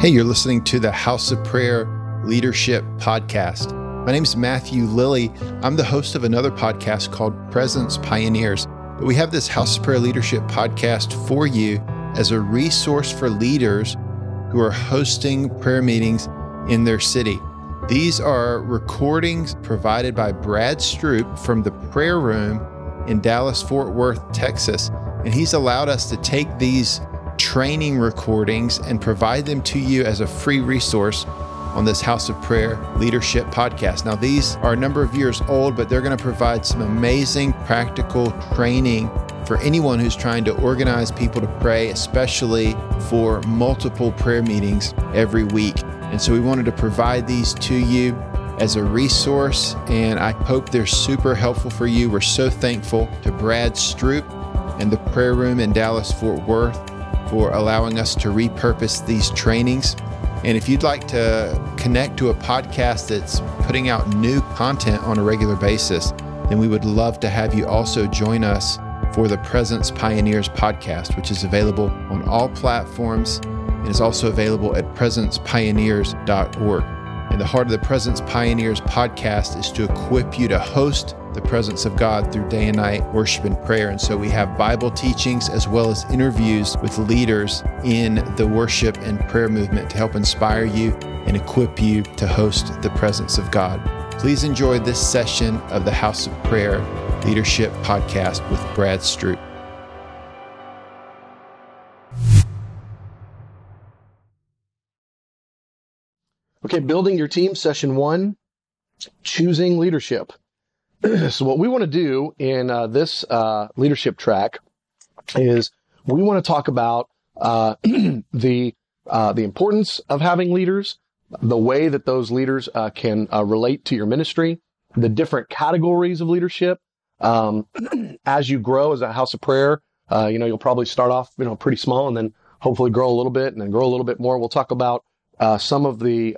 Hey, you're listening to the House of Prayer Leadership Podcast. My name is Matthew Lilly. I'm the host of another podcast called Presence Pioneers. But we have this House of Prayer Leadership podcast for you as a resource for leaders who are hosting prayer meetings in their city. These are recordings provided by Brad Stroop from the prayer room in Dallas, Fort Worth, Texas. And he's allowed us to take these training recordings and provide them to you as a free resource on this House of Prayer Leadership podcast. Now, these are a number of years old, but they're going to provide some amazing practical training for anyone who's trying to organize people to pray, especially for multiple prayer meetings every week. And so we wanted to provide these to you as a resource, and I hope they're super helpful for you. We're so thankful to Brad Stroop and the prayer room in Dallas, Fort Worth for allowing us to repurpose these trainings. And if you'd like to connect to a podcast that's putting out new content on a regular basis, then we would love to have you also join us for the Presence Pioneers podcast, which is available on all platforms and is also available at presencepioneers.org. And the heart of the Presence Pioneers podcast is to equip you to host the presence of God through day and night worship and prayer. And so we have Bible teachings as well as interviews with leaders in the worship and prayer movement to help inspire you and equip you to host the presence of God. Please enjoy this session of the House of Prayer Leadership Podcast with Brad Stroop. Okay, building your team, session one, choosing leadership. so, what we want to do in uh, this uh, leadership track is we want to talk about uh, the uh, the importance of having leaders, the way that those leaders uh, can uh, relate to your ministry, the different categories of leadership. Um, as you grow as a house of prayer, you know you'll probably start off you know pretty small and then hopefully grow a little bit and then grow a little bit more. We'll talk about some of the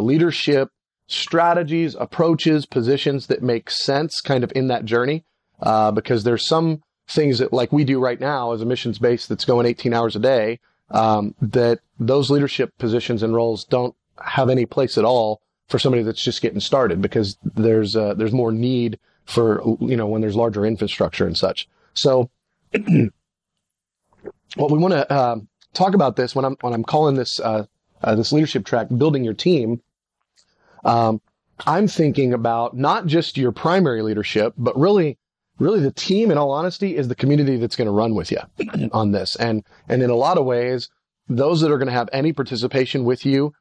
leadership strategies, approaches, positions that make sense kind of in that journey. Uh, because there's some things that like we do right now as a missions base that's going 18 hours a day, um, that those leadership positions and roles don't have any place at all for somebody that's just getting started because there's, uh, there's more need for, you know, when there's larger infrastructure and such. So what we want to, uh, talk about this when I'm, when I'm calling this, uh, uh, this leadership track, building your team um, I'm thinking about not just your primary leadership, but really, really the team, in all honesty, is the community that's going to run with you on this. And, and in a lot of ways, those that are going to have any participation with you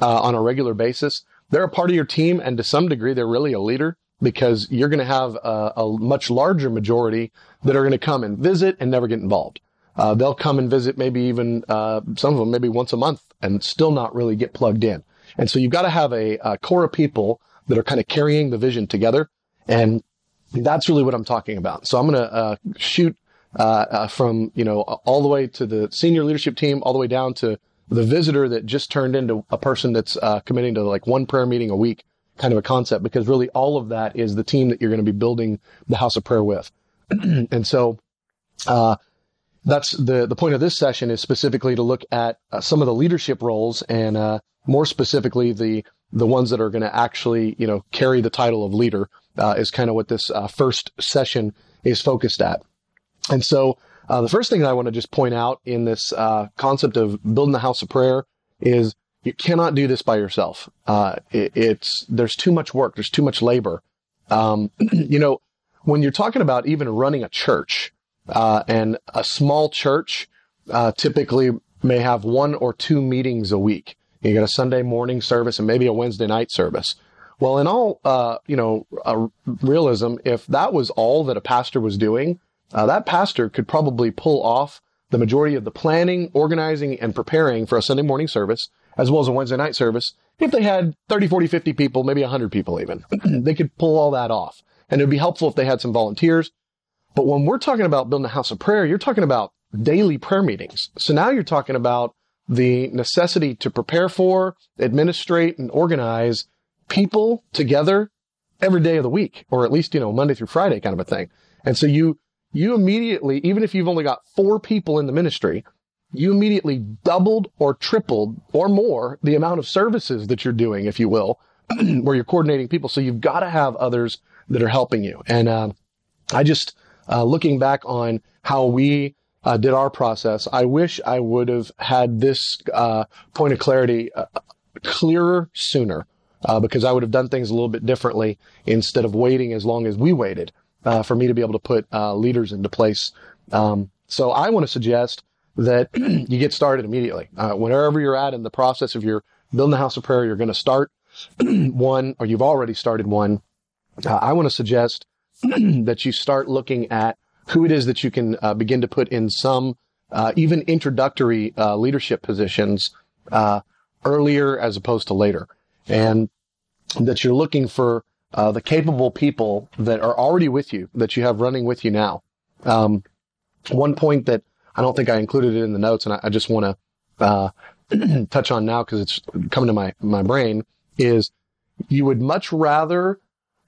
uh, on a regular basis, they're a part of your team. And to some degree, they're really a leader because you're going to have a, a, much larger majority that are going to come and visit and never get involved. Uh, they'll come and visit maybe even, uh, some of them maybe once a month and still not really get plugged in. And so you've got to have a, a core of people that are kind of carrying the vision together. And that's really what I'm talking about. So I'm going to uh, shoot uh, uh, from you know all the way to the senior leadership team, all the way down to the visitor that just turned into a person that's uh, committing to like one prayer meeting a week, kind of a concept. Because really, all of that is the team that you're going to be building the house of prayer with. and so, uh, that's the the point of this session is specifically to look at uh, some of the leadership roles and uh, more specifically the the ones that are going to actually you know carry the title of leader uh, is kind of what this uh, first session is focused at. And so uh, the first thing that I want to just point out in this uh, concept of building the house of prayer is you cannot do this by yourself. It, it's there's too much work. There's too much labor. Um, you know, when you're talking about even running a church, uh, and a small church uh, typically may have one or two meetings a week. You got a Sunday morning service and maybe a Wednesday night service. Well, in all, uh, you know, uh, realism, if that was all that a pastor was doing, uh, that pastor could probably pull off the majority of the planning, organizing, and preparing for a Sunday morning service, as well as a Wednesday night service. If they had 30, 40, 50 people, maybe 100 people even, they could pull all that off. And it would be helpful if they had some volunteers. But when we're talking about building a house of prayer, you're talking about daily prayer meetings. So now you're talking about the necessity to prepare for, administrate, and organize people together every day of the week, or at least, you know, Monday through Friday kind of a thing. And so you, you immediately, even if you've only got four people in the ministry, you immediately doubled or tripled or more the amount of services that you're doing, if you will, where you're coordinating people. So you've got to have others that are helping you. And uh, I just, uh, looking back on how we uh, did our process, I wish I would have had this uh, point of clarity uh, clearer sooner. Uh, because I would have done things a little bit differently instead of waiting as long as we waited for me to be able to put leaders into place. Um, so I want to suggest that you get started immediately. Uh, wherever you're at in the process of your building the house of prayer, you're going to start one or you've already started one. Uh, I want to suggest that you start looking at who it is that you can uh, begin to put in some uh, even introductory uh, leadership positions uh, earlier as opposed to later. And that you're looking for the capable people that are already with you, that you have running with you now. Um, one point that I don't think I included it in the notes, and I, I just want to uh, touch on now because it's coming to my my brain is you would much rather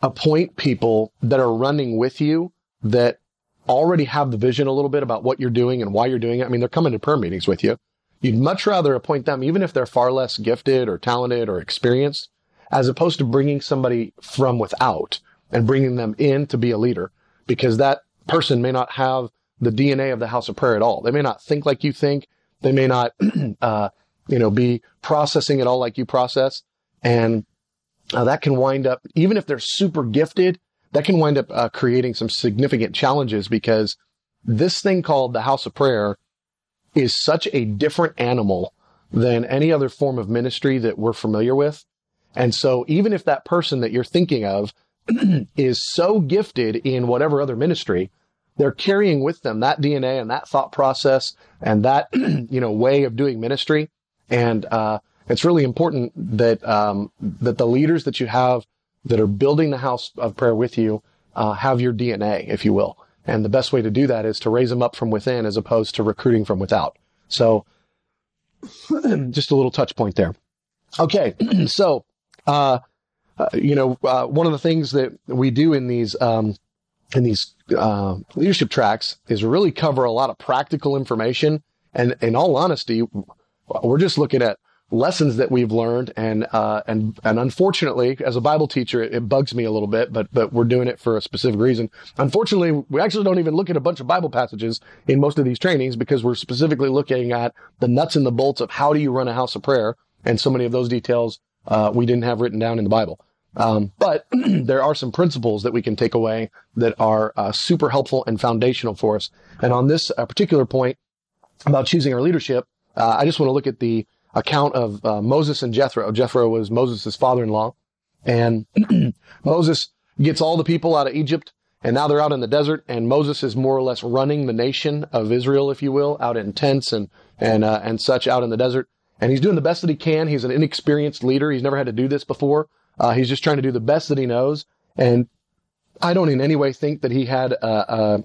appoint people that are running with you that already have the vision a little bit about what you're doing and why you're doing it. I mean, they're coming to prayer meetings with you. You'd much rather appoint them, even if they're far less gifted or talented or experienced, as opposed to bringing somebody from without and bringing them in to be a leader because that person may not have the DNA of the house of prayer at all. They may not think like you think. They may not, uh, you know, be processing it all like you process. And uh, that can wind up, even if they're super gifted, that can wind up uh, creating some significant challenges because this thing called the house of prayer is such a different animal than any other form of ministry that we're familiar with. And so even if that person that you're thinking of is so gifted in whatever other ministry, they're carrying with them that DNA and that thought process and that, you know, way of doing ministry. And, uh, it's really important that, um, that the leaders that you have that are building the house of prayer with you, uh, have your DNA, if you will. And the best way to do that is to raise them up from within as opposed to recruiting from without. So just a little touch point there. Okay. so, uh, uh, you know, uh, one of the things that we do in these, um, in these uh, leadership tracks is really cover a lot of practical information. And in all honesty, we're just looking at lessons that we've learned. And, uh, and, and unfortunately, as a Bible teacher, it, it, bugs me a little bit, but, but we're doing it for a specific reason. Unfortunately, we actually don't even look at a bunch of Bible passages in most of these trainings because we're specifically looking at the nuts and the bolts of how do you run a house of prayer. And so many of those details, uh, we didn't have written down in the Bible. Um, but there are some principles that we can take away that are uh, super helpful and foundational for us. And on this uh, particular point about choosing our leadership, uh, I just want to look at the account of uh, Moses and Jethro. Jethro was Moses' father-in-law, and Moses gets all the people out of Egypt, and now they're out in the desert, and Moses is more or less running the nation of Israel, if you will, out in tents and and uh, and such out in the desert. And he's doing the best that he can. He's an inexperienced leader. He's never had to do this before. Uh, he's just trying to do the best that he knows. And I don't in any way think that he had a, a,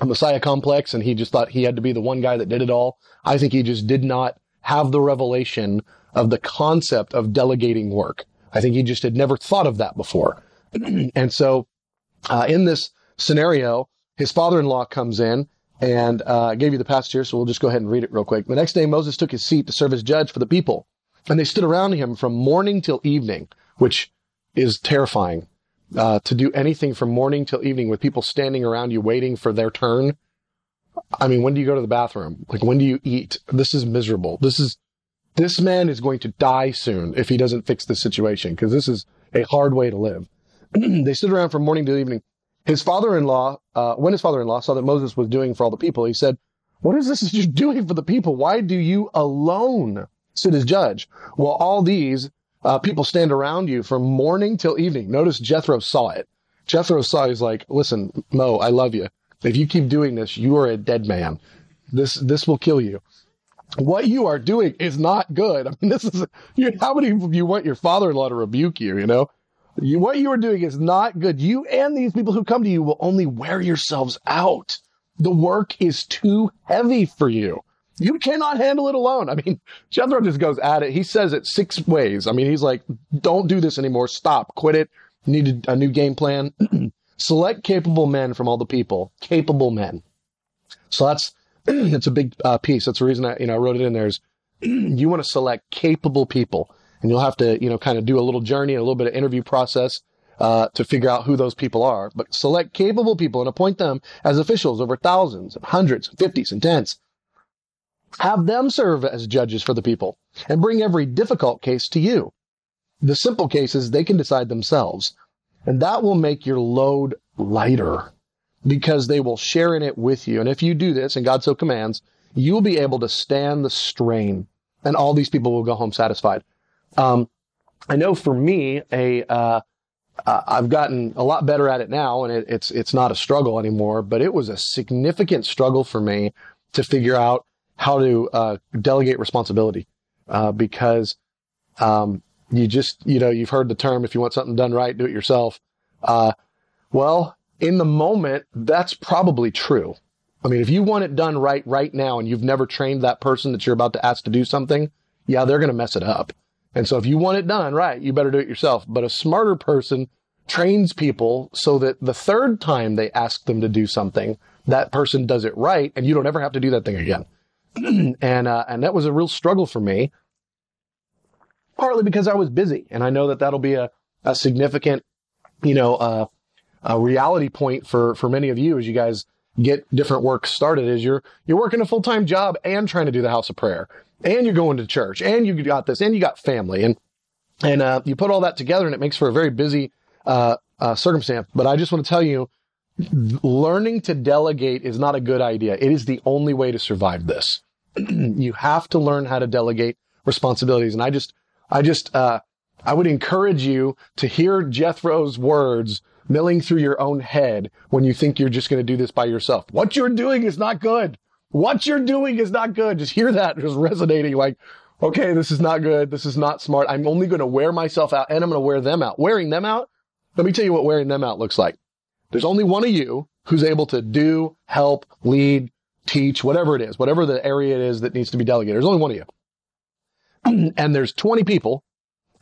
a Messiah complex and he just thought he had to be the one guy that did it all. I think he just did not have the revelation of the concept of delegating work. I think he just had never thought of that before. and so, uh, in this scenario, his father-in-law comes in and uh, gave you the passage here, so we'll just go ahead and read it real quick. The next day, Moses took his seat to serve as judge for the people, and they stood around him from morning till evening which is terrifying. Uh, to do anything from morning till evening with people standing around you waiting for their turn. I mean, when do you go to the bathroom? Like, when do you eat? This is miserable. This is, this man is going to die soon if he doesn't fix this situation because this is a hard way to live. they stood around from morning to evening. His father-in-law, uh, when his father-in-law saw that Moses was doing for all the people, he said, what is this you're doing for the people? Why do you alone sit as judge? Well, all these uh, people stand around you from morning till evening. Notice Jethro saw it. Jethro saw, he's like, listen, Mo, I love you. If you keep doing this, you are a dead man. This, this will kill you. What you are doing is not good. I mean, this is, you, how many of you want your father-in-law to rebuke you, you know? You, what you are doing is not good. You and these people who come to you will only wear yourselves out. The work is too heavy for you. You cannot handle it alone. I mean, Jethro just goes at it. He says it six ways. I mean, he's like, don't do this anymore. Stop. Quit it. Need a, a new game plan. Select capable men from all the people. Capable men. So that's it's a big uh, piece. That's the reason I, you know, I wrote it in there is you want to select capable people and you'll have to, you know, kind of do a little journey, and a little bit of interview process, uh, to figure out who those people are, but select capable people and appoint them as officials over thousands and hundreds and fifties and tens. Have them serve as judges for the people and bring every difficult case to you. The simple cases they can decide themselves. And that will make your load lighter because they will share in it with you. And if you do this, and God so commands, you will be able to stand the strain and all these people will go home satisfied. Um, I know for me, a, uh, I've gotten a lot better at it now and it, it's, it's not a struggle anymore, but it was a significant struggle for me to figure out how to, uh, delegate responsibility, uh, because, um, you just, you know, you've heard the term, if you want something done right, do it yourself. Uh, well, in the moment, that's probably true. I mean, if you want it done right right now and you've never trained that person that you're about to ask to do something, yeah, they're going to mess it up. And so if you want it done right, you better do it yourself. But a smarter person trains people so that the third time they ask them to do something, that person does it right and you don't ever have to do that thing again. and, uh, and that was a real struggle for me, partly because I was busy. And I know that that'll be a, a significant, you know, uh, a reality point for, for many of you as you guys get different work started is you're, you're working a full-time job and trying to do the house of prayer and you're going to church and you got this and you got family and, and, uh, you put all that together and it makes for a very busy, uh, uh, circumstance. But I just want to tell you, learning to delegate is not a good idea. It is the only way to survive this. you have to learn how to delegate responsibilities. And I just, I just, uh, I would encourage you to hear Jethro's words milling through your own head when you think you're just going to do this by yourself. What you're doing is not good. What you're doing is not good. Just hear that just resonating like, okay, this is not good. This is not smart. I'm only going to wear myself out and I'm going to wear them out. Wearing them out. Let me tell you what wearing them out looks like. There's only one of you who's able to do, help, lead, teach, whatever it is, whatever the area it is that needs to be delegated. There's only one of you. and there's 20 people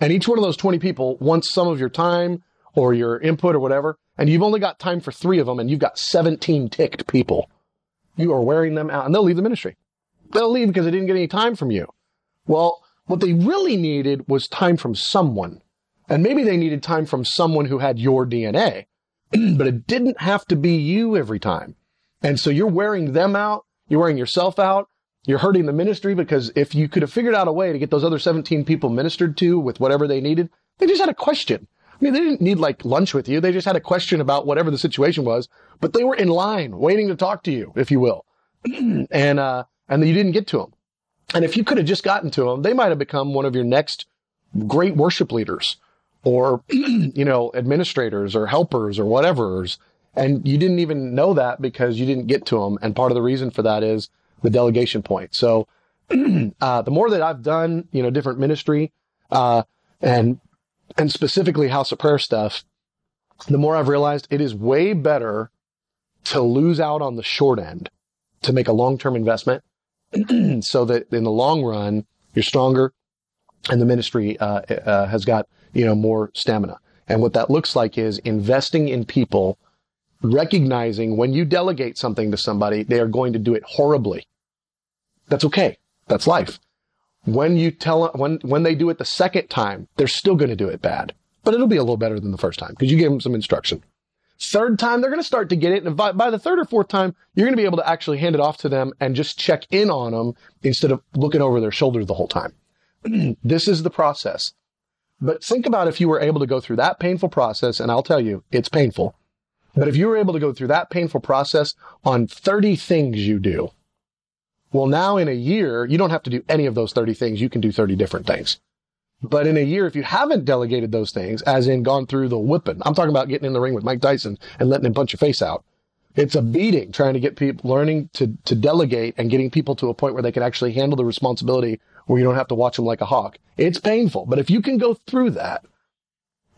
and each one of those 20 people wants some of your time or your input or whatever, and you've only got time for three of them and you've got 17 ticked people. You are wearing them out and they'll leave the ministry. They'll leave because they didn't get any time from you. Well, what they really needed was time from someone. And maybe they needed time from someone who had your DNA, but it didn't have to be you every time. And so you're wearing them out. You're wearing yourself out. You're hurting the ministry because if you could have figured out a way to get those other 17 people ministered to with whatever they needed, they just had a question. I mean, they didn't need like lunch with you. They just had a question about whatever the situation was, but they were in line waiting to talk to you, if you will. and, uh, and you didn't get to them. And if you could have just gotten to them, they might have become one of your next great worship leaders or, you know, administrators or helpers or whatever's. And you didn't even know that because you didn't get to them. And part of the reason for that is the delegation point. So, uh, the more that I've done, you know, different ministry, uh, and and specifically House of Prayer stuff, the more I've realized it is way better to lose out on the short end to make a long-term investment so that in the long run, you're stronger and the ministry, uh, uh, has got, you know, more stamina. And what that looks like is investing in people, recognizing when you delegate something to somebody, they are going to do it horribly. That's okay. That's life. When you tell, when, when they do it the second time, they're still going to do it bad, but it'll be a little better than the first time because you gave them some instruction. Third time, they're going to start to get it. And by, by the third or fourth time, you're going to be able to actually hand it off to them and just check in on them instead of looking over their shoulders the whole time. this is the process. But think about if you were able to go through that painful process, and I'll tell you, it's painful. But if you were able to go through that painful process on 30 things you do, well, now in a year, you don't have to do any of those 30 things. You can do 30 different things. But in a year, if you haven't delegated those things, as in gone through the whipping, I'm talking about getting in the ring with Mike Tyson and letting him punch your face out. It's a beating trying to get people learning to, to delegate and getting people to a point where they can actually handle the responsibility where you don't have to watch them like a hawk. It's painful, but if you can go through that,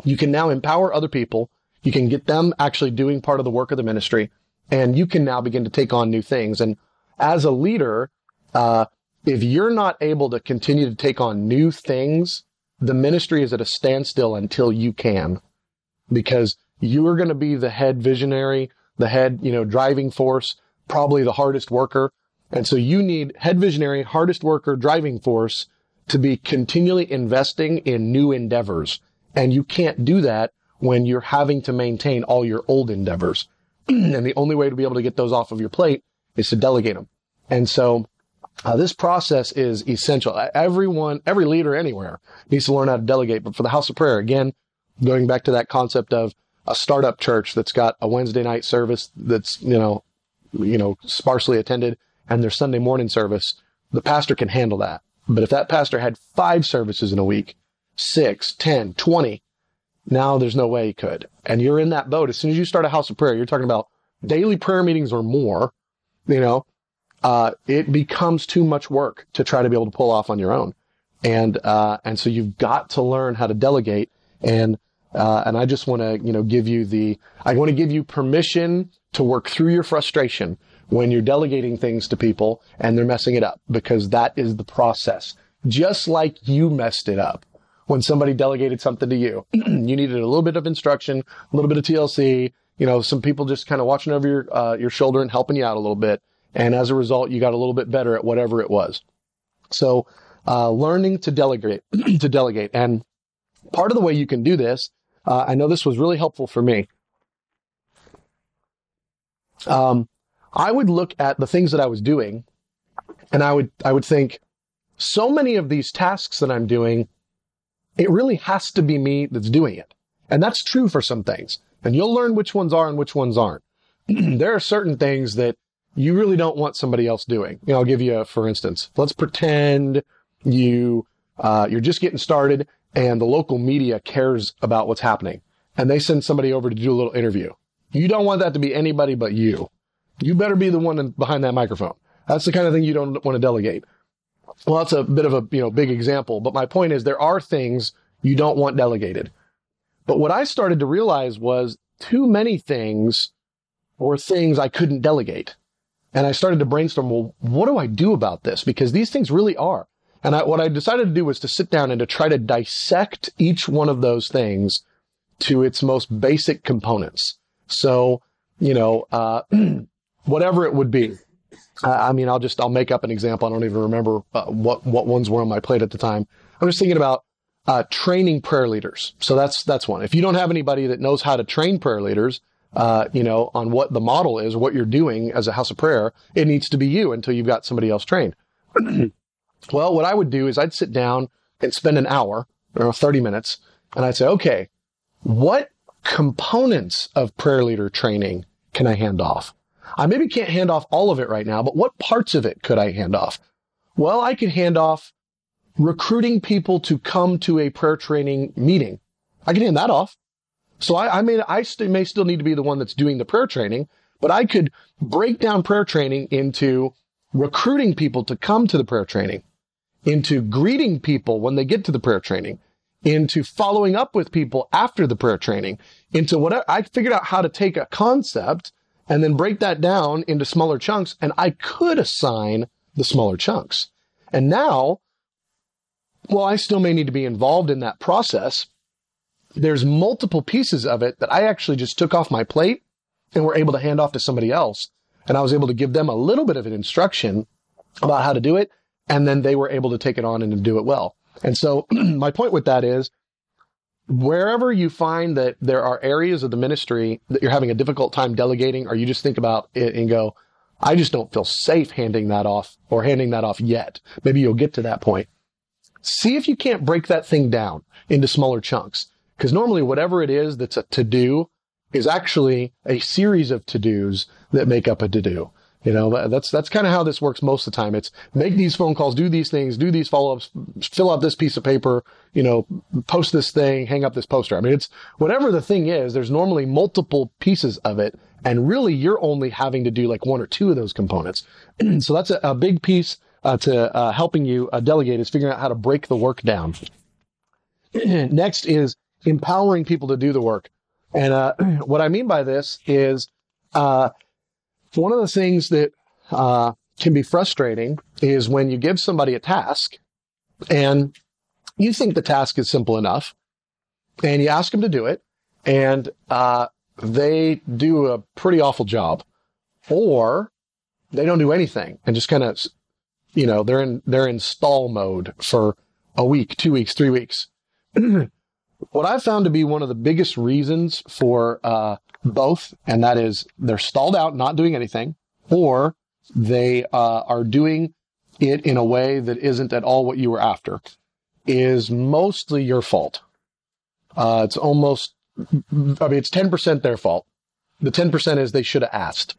you can now empower other people. You can get them actually doing part of the work of the ministry and you can now begin to take on new things. And as a leader, uh, if you're not able to continue to take on new things, the ministry is at a standstill until you can, because you are going to be the head visionary, the head, you know, driving force, probably the hardest worker. And so you need head visionary, hardest worker, driving force to be continually investing in new endeavors. And you can't do that when you're having to maintain all your old endeavors. and the only way to be able to get those off of your plate is to delegate them. And so uh, this process is essential. Everyone, every leader anywhere needs to learn how to delegate. But for the house of prayer, again, going back to that concept of a startup church that's got a Wednesday night service that's, you know, you know, sparsely attended and their Sunday morning service, the pastor can handle that. But if that pastor had five services in a week, six, ten, twenty, now there's no way he could. And you're in that boat. As soon as you start a house of prayer, you're talking about daily prayer meetings or more, you know, uh, it becomes too much work to try to be able to pull off on your own. And, uh, and so you've got to learn how to delegate. And, uh, and I just want to, you know, give you the, I want to give you permission to work through your frustration when you're delegating things to people and they're messing it up because that is the process. Just like you messed it up when somebody delegated something to you. you needed a little bit of instruction, a little bit of TLC, you know, some people just kind of watching over your, uh, your shoulder and helping you out a little bit. And as a result, you got a little bit better at whatever it was. So, uh, learning to delegate, to delegate. And part of the way you can do this, uh, I know this was really helpful for me. Um, I would look at the things that I was doing and I would, I would think so many of these tasks that I'm doing, it really has to be me that's doing it. And that's true for some things. And you'll learn which ones are and which ones aren't. there are certain things that you really don't want somebody else doing. You know, I'll give you a, for instance, let's pretend you, uh, you're just getting started and the local media cares about what's happening and they send somebody over to do a little interview. You don't want that to be anybody but you. You better be the one behind that microphone. That's the kind of thing you don't want to delegate. Well, that's a bit of a, you know, big example, but my point is there are things you don't want delegated. But what I started to realize was too many things were things I couldn't delegate. And I started to brainstorm, well, what do I do about this? Because these things really are. And I, what I decided to do was to sit down and to try to dissect each one of those things to its most basic components. So, you know, uh, whatever it would be. I mean, I'll just, I'll make up an example. I don't even remember uh, what, what ones were on my plate at the time. I'm just thinking about, uh, training prayer leaders. So that's, that's one. If you don't have anybody that knows how to train prayer leaders, uh, you know, on what the model is, what you're doing as a house of prayer, it needs to be you until you've got somebody else trained. well, what I would do is I'd sit down and spend an hour or 30 minutes and I'd say, okay, what components of prayer leader training can I hand off? I maybe can't hand off all of it right now, but what parts of it could I hand off? Well, I could hand off recruiting people to come to a prayer training meeting. I can hand that off. So I, I may, I st- may still need to be the one that's doing the prayer training, but I could break down prayer training into recruiting people to come to the prayer training, into greeting people when they get to the prayer training, into following up with people after the prayer training, into what I figured out how to take a concept and then break that down into smaller chunks. And I could assign the smaller chunks. And now, well, I still may need to be involved in that process, there's multiple pieces of it that I actually just took off my plate and were able to hand off to somebody else. And I was able to give them a little bit of an instruction about how to do it. And then they were able to take it on and do it well. And so my point with that is wherever you find that there are areas of the ministry that you're having a difficult time delegating, or you just think about it and go, I just don't feel safe handing that off or handing that off yet. Maybe you'll get to that point. See if you can't break that thing down into smaller chunks. Because normally whatever it is that's a to do is actually a series of to dos that make up a to do. You know, that's, that's kind of how this works most of the time. It's make these phone calls, do these things, do these follow ups, fill out this piece of paper, you know, post this thing, hang up this poster. I mean, it's whatever the thing is, there's normally multiple pieces of it. And really you're only having to do like one or two of those components. so that's a, a, big piece uh, to uh, helping you uh, delegate is figuring out how to break the work down. Next is empowering people to do the work. And uh, what I mean by this is uh, one of the things that uh, can be frustrating is when you give somebody a task and you think the task is simple enough and you ask them to do it and uh, they do a pretty awful job or they don't do anything and just kind of, you know, they're in, they're in stall mode for a week, two weeks, three weeks. what I've found to be one of the biggest reasons for, uh, both, and that is they're stalled out, not doing anything, or they, uh, are doing it in a way that isn't at all what you were after is mostly your fault. Uh, it's almost, I mean, it's 10% their fault. The 10% is they should have asked.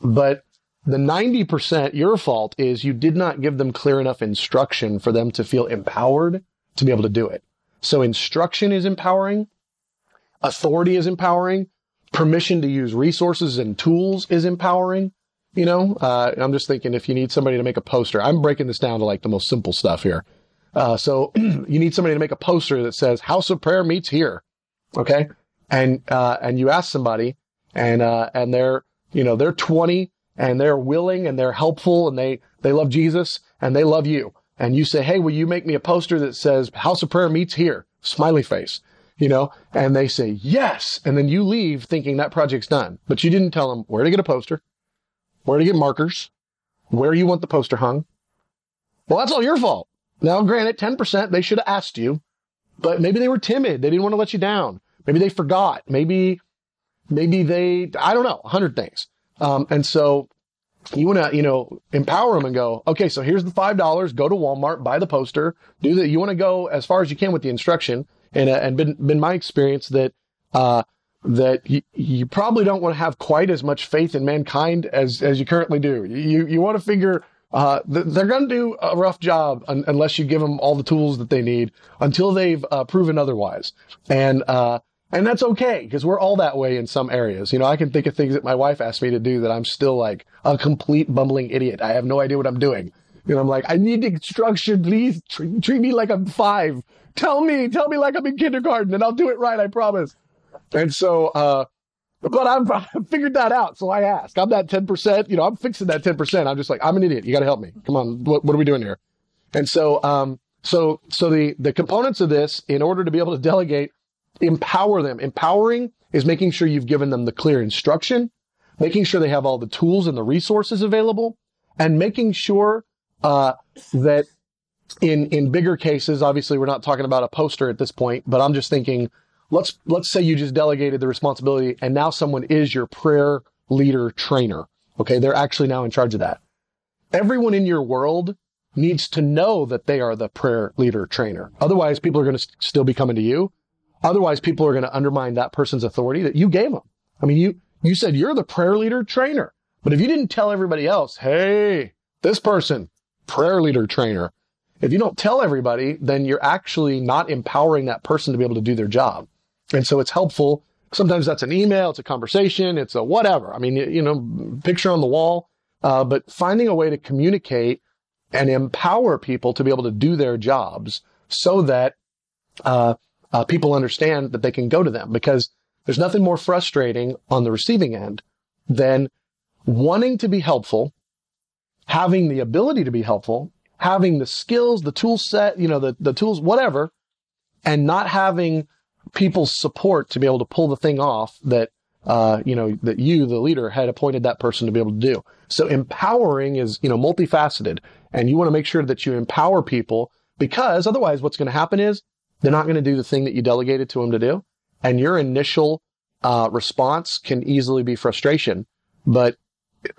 But the 90% your fault is you did not give them clear enough instruction for them to feel empowered to be able to do it. So instruction is empowering. Authority is empowering. Permission to use resources and tools is empowering. You know, uh, I'm just thinking if you need somebody to make a poster, I'm breaking this down to like the most simple stuff here. Uh, so you need somebody to make a poster that says House of Prayer meets here. Okay. And, uh, and you ask somebody and, uh, and they're, you know, they're 20 and they're willing and they're helpful and they, they love Jesus and they love you. And you say, Hey, will you make me a poster that says House of Prayer meets here? Smiley face, you know, and they say, yes. And then you leave thinking that project's done, but you didn't tell them where to get a poster, where to get markers, where you want the poster hung. Well, that's all your fault. Now, granted, 10%, they should have asked you, but maybe they were timid. They didn't want to let you down. Maybe they forgot. Maybe, maybe they, I don't know, a hundred things. Um, and so you want to, you know, empower them and go, okay, so here's the $5. Go to Walmart, buy the poster, do that. You want to go as far as you can with the instruction. And, uh, and been, been my experience that, uh, that you, you probably don't want to have quite as much faith in mankind as, as you currently do. You, you want to figure, uh, they're going to do a rough job un- unless you give them all the tools that they need until they've uh, proven otherwise. And, uh, and that's okay because we're all that way in some areas. You know, I can think of things that my wife asked me to do that I'm still like a complete bumbling idiot. I have no idea what I'm doing. You know, I'm like, I need instruction, please treat, treat me like I'm five. Tell me, tell me like I'm in kindergarten and I'll do it right. I promise. And so, uh, but I've, I've figured that out. So I ask, I'm that 10%, you know, I'm fixing that 10%. I'm just like, I'm an idiot. You got to help me. Come on. What, what are we doing here? And so, um, so, so the, the components of this in order to be able to delegate empower them. Empowering is making sure you've given them the clear instruction, making sure they have all the tools and the resources available, and making sure uh, that in in bigger cases, obviously we're not talking about a poster at this point, but I'm just thinking, let's let's say you just delegated the responsibility, and now someone is your prayer leader trainer. Okay, they're actually now in charge of that. Everyone in your world needs to know that they are the prayer leader trainer. Otherwise, people are going to still be coming to you Otherwise, people are going to undermine that person's authority that you gave them. I mean, you, you said you're the prayer leader trainer, but if you didn't tell everybody else, hey, this person, prayer leader trainer, if you don't tell everybody, then you're actually not empowering that person to be able to do their job. And so it's helpful. Sometimes that's an email, it's a conversation, it's a whatever. I mean, you know, picture on the wall, uh, but finding a way to communicate and empower people to be able to do their jobs so that, uh, uh, people understand that they can go to them because there's nothing more frustrating on the receiving end than wanting to be helpful, having the ability to be helpful, having the skills, the tool set, you know, the, the tools, whatever, and not having people's support to be able to pull the thing off that, uh, you know, that you, the leader, had appointed that person to be able to do. So empowering is, you know, multifaceted and you want to make sure that you empower people because otherwise what's going to happen is they're not going to do the thing that you delegated to them to do. And your initial uh, response can easily be frustration. But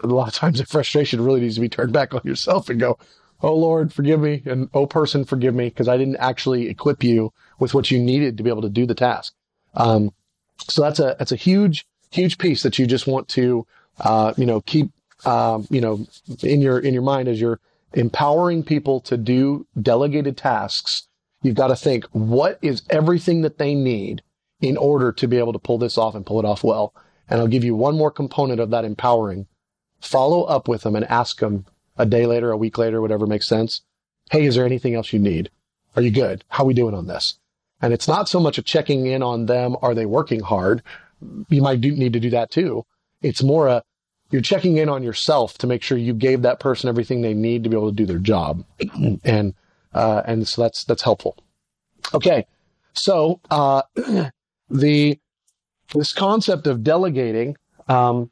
a lot of times the frustration really needs to be turned back on yourself and go, Oh Lord, forgive me. And oh person, forgive me because I didn't actually equip you with what you needed to be able to do the task. Um, so that's a, that's a huge, huge piece that you just want to, uh, you know, keep, um, you know, in your, in your mind as you're empowering people to do delegated tasks You've got to think, what is everything that they need in order to be able to pull this off and pull it off well? And I'll give you one more component of that empowering. Follow up with them and ask them a day later, a week later, whatever makes sense. Hey, is there anything else you need? Are you good? How are we doing on this? And it's not so much a checking in on them. Are they working hard? You might do, need to do that too. It's more a, you're checking in on yourself to make sure you gave that person everything they need to be able to do their job. and uh, and so that's, that's helpful. Okay. So, uh, the, this concept of delegating, um,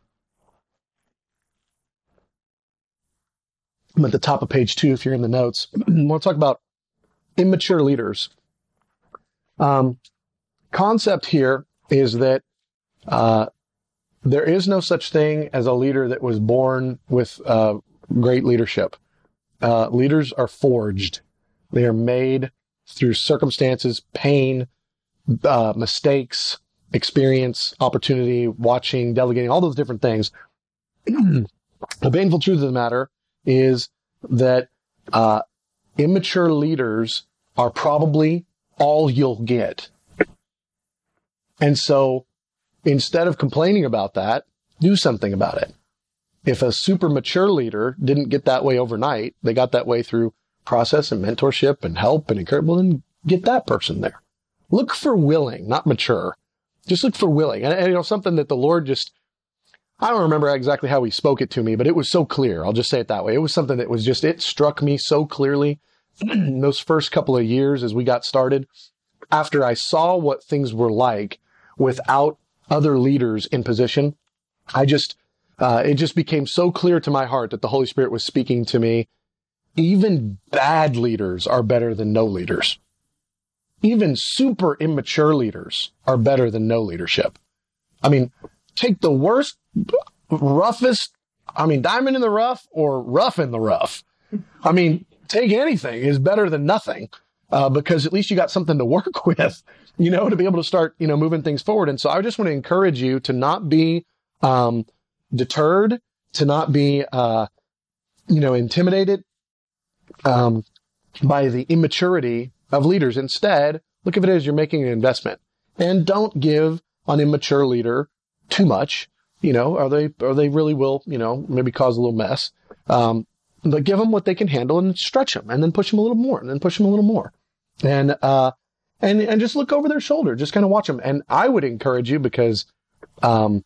I'm at the top of page two if you're in the notes. To talk about immature leaders. Um, concept here is that uh, there is no such thing as a leader that was born with uh, great leadership. Uh, leaders are forged. They are made through circumstances, pain, uh, mistakes, experience, opportunity, watching, delegating, all those different things. the painful truth of the matter is that uh, immature leaders are probably all you'll get. And so instead of complaining about that, do something about it. If a super mature leader didn't get that way overnight, they got that way through process and mentorship and help and encouragement, well, then get that person there. Look for willing, not mature. Just look for willing. And, and, you know, something that the Lord just, I don't remember exactly how he spoke it to me, but it was so clear. I'll just say it that way. It was something that was just, it struck me so clearly those first couple of years as we got started after I saw what things were like without other leaders in position. I just, uh, it just became so clear to my heart that the Holy Spirit was speaking to me. Even bad leaders are better than no leaders. Even super immature leaders are better than no leadership. I mean, take the worst, roughest, I mean, diamond in the rough or rough in the rough. I mean, take anything is better than nothing. Uh, because at least you got something to work with you know, to be able to start, you know, moving things forward. And so I just want to encourage you to not be, um, deterred, to not be, uh, you know, intimidated, um, by the immaturity of leaders. Instead, look at it as you're making an investment and don't give an immature leader too much. You know, are they, or they really will, you know, maybe cause a little mess. Um, but give them what they can handle and stretch them and then push them a little more and then push them a little more. And, uh, and and just look over their shoulder, just kind of watch them. And I would encourage you because um,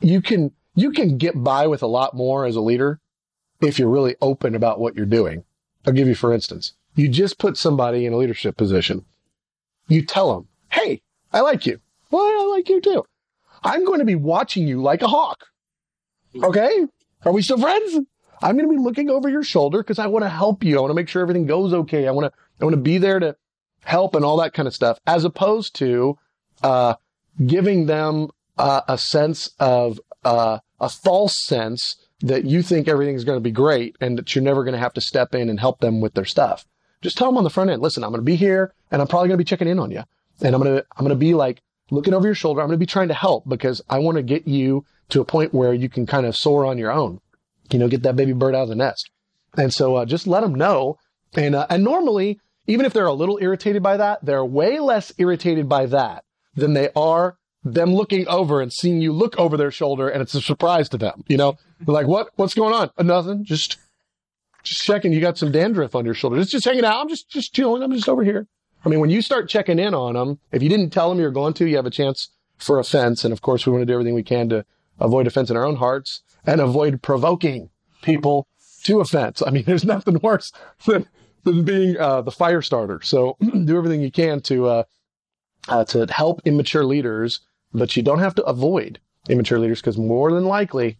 you can you can get by with a lot more as a leader if you're really open about what you're doing. I'll give you for instance, you just put somebody in a leadership position. You tell them, "Hey, I like you. Well, I like you too. I'm going to be watching you like a hawk. Okay? Are we still friends? I'm going to be looking over your shoulder because I want to help you. I want to make sure everything goes okay. I want to I want to be there to help and all that kind of stuff, as opposed to uh, giving them uh, a sense of uh, a false sense that you think everything's going to be great and that you're never going to have to step in and help them with their stuff. Just tell them on the front end, listen, I'm going to be here and I'm probably going to be checking in on you. And I'm going to, I'm going to be like looking over your shoulder. I'm going to be trying to help because I want to get you to a point where you can kind of soar on your own, you know, get that baby bird out of the nest. And so, uh, just let them know. And, uh, and normally even if they're a little irritated by that, they're way less irritated by that than they are them looking over and seeing you look over their shoulder and it's a surprise to them. You know, they're like, what, what's going on? Uh, nothing. Just, just checking. You got some dandruff on your shoulder. Just, just hanging out. I'm just, just chilling. I'm just over here. I mean, when you start checking in on them, if you didn't tell them you're going to, you have a chance for offense. And of course, we want to do everything we can to avoid offense in our own hearts and avoid provoking people to offense. I mean, there's nothing worse than than being uh, the fire starter. So do everything you can to uh, uh, to help immature leaders, but you don't have to avoid immature leaders because more than likely,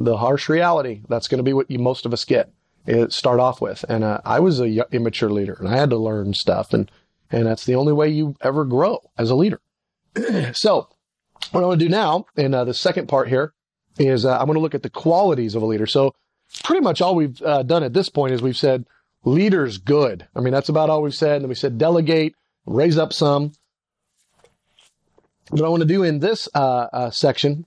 the harsh reality that's going to be what you most of us get. It start off with, and uh, I was a immature leader, and I had to learn stuff, and and that's the only way you ever grow as a leader. so, what I want to do now in uh, the second part here is uh, I'm going to look at the qualities of a leader. So, pretty much all we've done at this point is we've said leaders good. I mean, that's about all we've said. And then we said delegate, raise up some. What I want to do in this uh, uh, section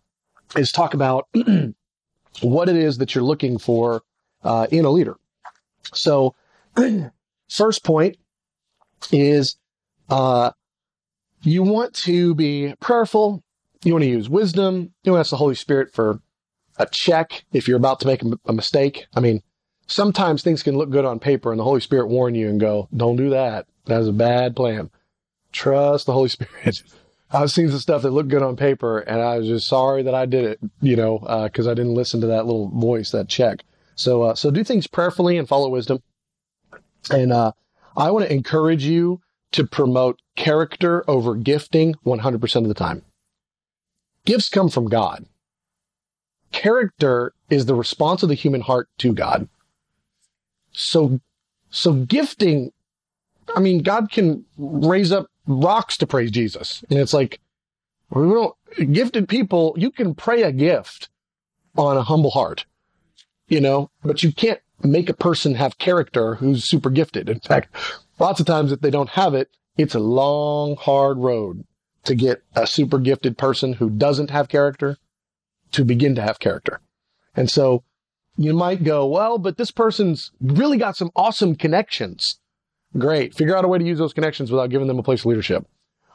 is talk about what it is that you're looking for uh, in a leader. So, first point is uh, you want to be prayerful. You want to use wisdom. You want to ask the Holy Spirit for a check if you're about to make a, a mistake. I mean, sometimes things can look good on paper and the Holy Spirit warn you and go, don't do that. That's a bad plan. Trust the Holy Spirit. I've seen some stuff that looked good on paper and I was just sorry that I did it, you know, uh, cause I didn't listen to that little voice, that check. So, uh, so do things prayerfully and follow wisdom. And, uh, I want to encourage you to promote character over gifting 100% of the time. Gifts come from God. Character is the response of the human heart to God. So, so gifting, I mean, God can raise up rocks to praise Jesus. And it's like, we don't, gifted people, you can pray a gift on a humble heart, you know, but you can't make a person have character who's super gifted. In fact, lots of times if they don't have it, it's a long, hard road to get a super gifted person who doesn't have character to begin to have character. And so you might go, well, but this person's really got some awesome connections. Great. Figure out a way to use those connections without giving them a place of leadership.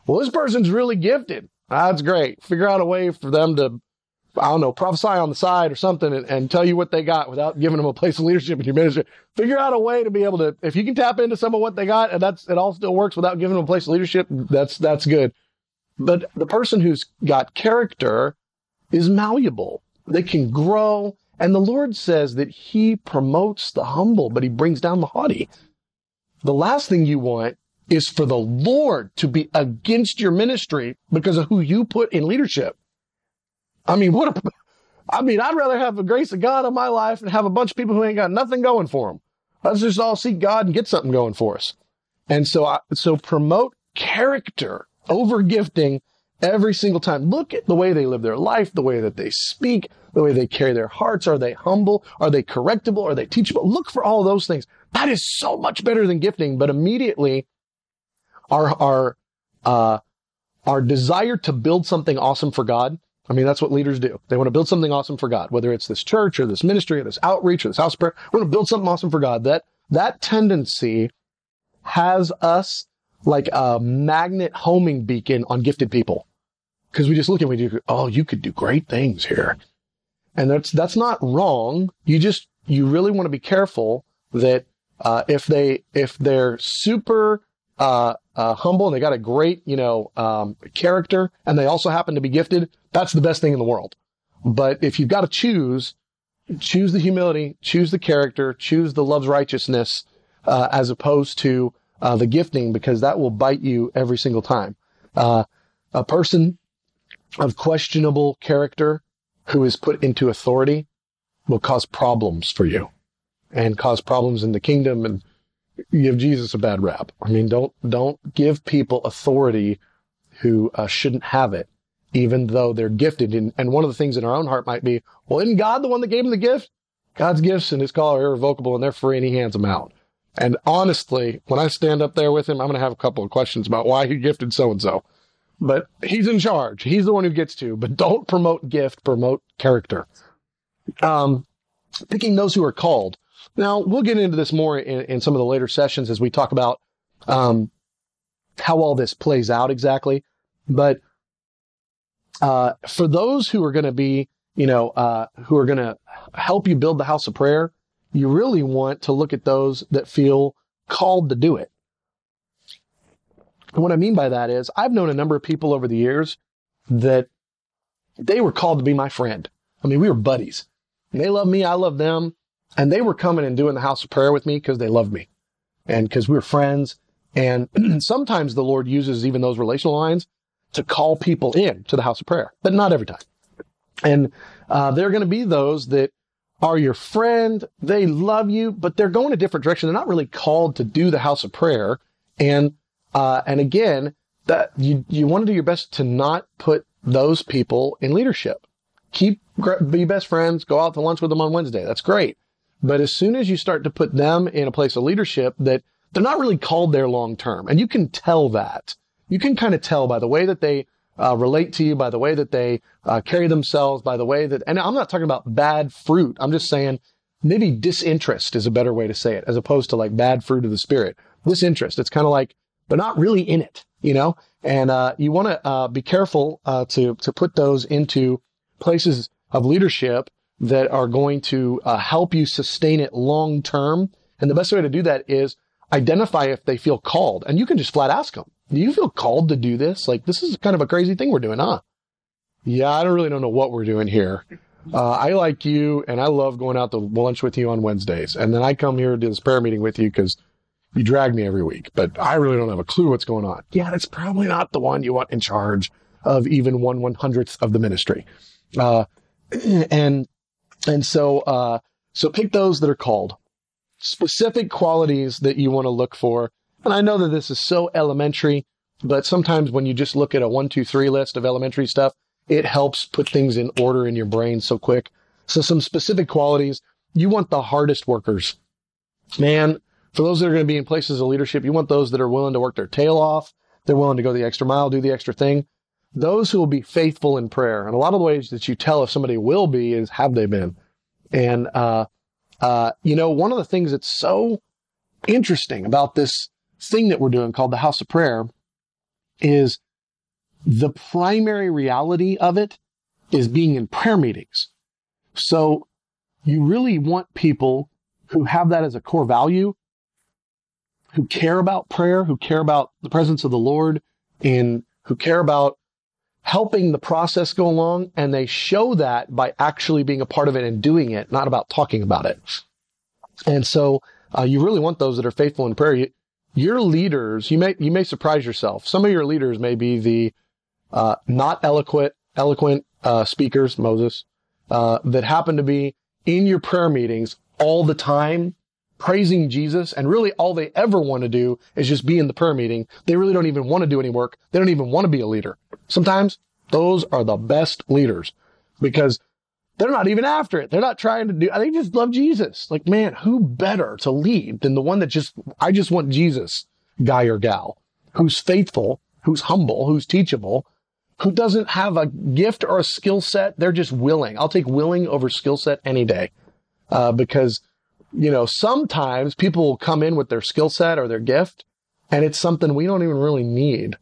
Well, this person's really gifted. That's great. Figure out a way for them to, I don't know, prophesy on the side or something and, and tell you what they got without giving them a place of leadership in your ministry. Figure out a way to be able to, if you can tap into some of what they got and that's, it all still works without giving them a place of leadership, that's, that's good. But the person who's got character is malleable. They can grow. And the Lord says that he promotes the humble, but he brings down the haughty. The last thing you want is for the Lord to be against your ministry because of who you put in leadership. I mean, what a, I mean, I'd rather have the grace of God in my life and have a bunch of people who ain't got nothing going for them. Let's just all seek God and get something going for us. And so I, so promote character over gifting every single time. Look at the way they live their life, the way that they speak, the way they carry their hearts. Are they humble? Are they correctable? Are they teachable? Look for all those things. That is so much better than gifting, but immediately our, our, uh, our desire to build something awesome for God. I mean, that's what leaders do. They want to build something awesome for God, whether it's this church or this ministry or this outreach or this house prayer. We want to build something awesome for God. That, that tendency has us like a magnet homing beacon on gifted people. Cause we just look and we do, oh, you could do great things here. And that's, that's not wrong. You just, you really want to be careful that, uh, if they, if they're super, uh, uh, humble and they got a great, you know, um, character and they also happen to be gifted, that's the best thing in the world. But if you've got to choose, choose the humility, choose the character, choose the love's righteousness, uh, as opposed to, uh, the gifting because that will bite you every single time. Uh, a person of questionable character who is put into authority will cause problems for you and cause problems in the kingdom and give Jesus a bad rap. I mean, don't, don't give people authority who uh, shouldn't have it, even though they're gifted. And, and one of the things in our own heart might be, well, isn't God the one that gave him the gift? God's gifts and his call are irrevocable and they're free and he hands them out. And honestly, when I stand up there with him, I'm going to have a couple of questions about why he gifted so and so. But he's in charge. He's the one who gets to. But don't promote gift, promote character. Um, picking those who are called. Now we'll get into this more in, in some of the later sessions as we talk about um, how all this plays out exactly. But uh, for those who are going to be, you know, uh, who are going to help you build the house of prayer, you really want to look at those that feel called to do it. And what I mean by that is I've known a number of people over the years that they were called to be my friend. I mean, we were buddies. They love me. I love them. And they were coming and doing the house of prayer with me because they loved me and because we were friends. And sometimes the Lord uses even those relational lines to call people in to the house of prayer, but not every time. And uh, there are going to be those that are your friend. They love you, but they're going a different direction. They're not really called to do the house of prayer. And, uh, and again, that you, you want to do your best to not put those people in leadership. Keep, be best friends, go out to lunch with them on Wednesday. That's great. But as soon as you start to put them in a place of leadership that they're not really called there long term, and you can tell that. You can kind of tell by the way that they uh, relate to you, by the way that they uh, carry themselves, by the way that, and I'm not talking about bad fruit. I'm just saying maybe disinterest is a better way to say it, as opposed to like bad fruit of the spirit. Disinterest. It's kind of like they're not really in it, you know. And uh, you want to uh, be careful uh, to to put those into places of leadership that are going to uh, help you sustain it long term. And the best way to do that is identify if they feel called, and you can just flat ask them do you feel called to do this? Like, this is kind of a crazy thing we're doing, huh? Yeah, I don't really don't know what we're doing here. Uh, I like you and I love going out to lunch with you on Wednesdays. And then I come here to this prayer meeting with you because you drag me every week, but I really don't have a clue what's going on. Yeah, that's probably not the one you want in charge of even one one hundredth of the ministry. Uh, and, and so, uh, so pick those that are called specific qualities that you want to look for. And I know that this is so elementary, but sometimes when you just look at a one, two, three list of elementary stuff, it helps put things in order in your brain so quick. So some specific qualities. You want the hardest workers. Man, for those that are going to be in places of leadership, you want those that are willing to work their tail off. They're willing to go the extra mile, do the extra thing. Those who will be faithful in prayer. And a lot of the ways that you tell if somebody will be is have they been? And, uh, uh, you know, one of the things that's so interesting about this thing that we're doing called the house of prayer is the primary reality of it is being in prayer meetings. So you really want people who have that as a core value, who care about prayer, who care about the presence of the Lord, and who care about helping the process go along. And they show that by actually being a part of it and doing it, not about talking about it. And so uh, you really want those that are faithful in prayer. You, your leaders, you may you may surprise yourself. Some of your leaders may be the uh, not eloquent eloquent uh, speakers, Moses, uh, that happen to be in your prayer meetings all the time, praising Jesus, and really all they ever want to do is just be in the prayer meeting. They really don't even want to do any work. They don't even want to be a leader. Sometimes those are the best leaders because they're not even after it. They're not trying to do, they just love Jesus. Like, man, who better to lead than the one that just, I just want Jesus guy or gal who's faithful, who's humble, who's teachable, who doesn't have a gift or a skill set. They're just willing. I'll take willing over skill set any day. Uh, because, you know, sometimes people will come in with their skill set or their gift and it's something we don't even really need.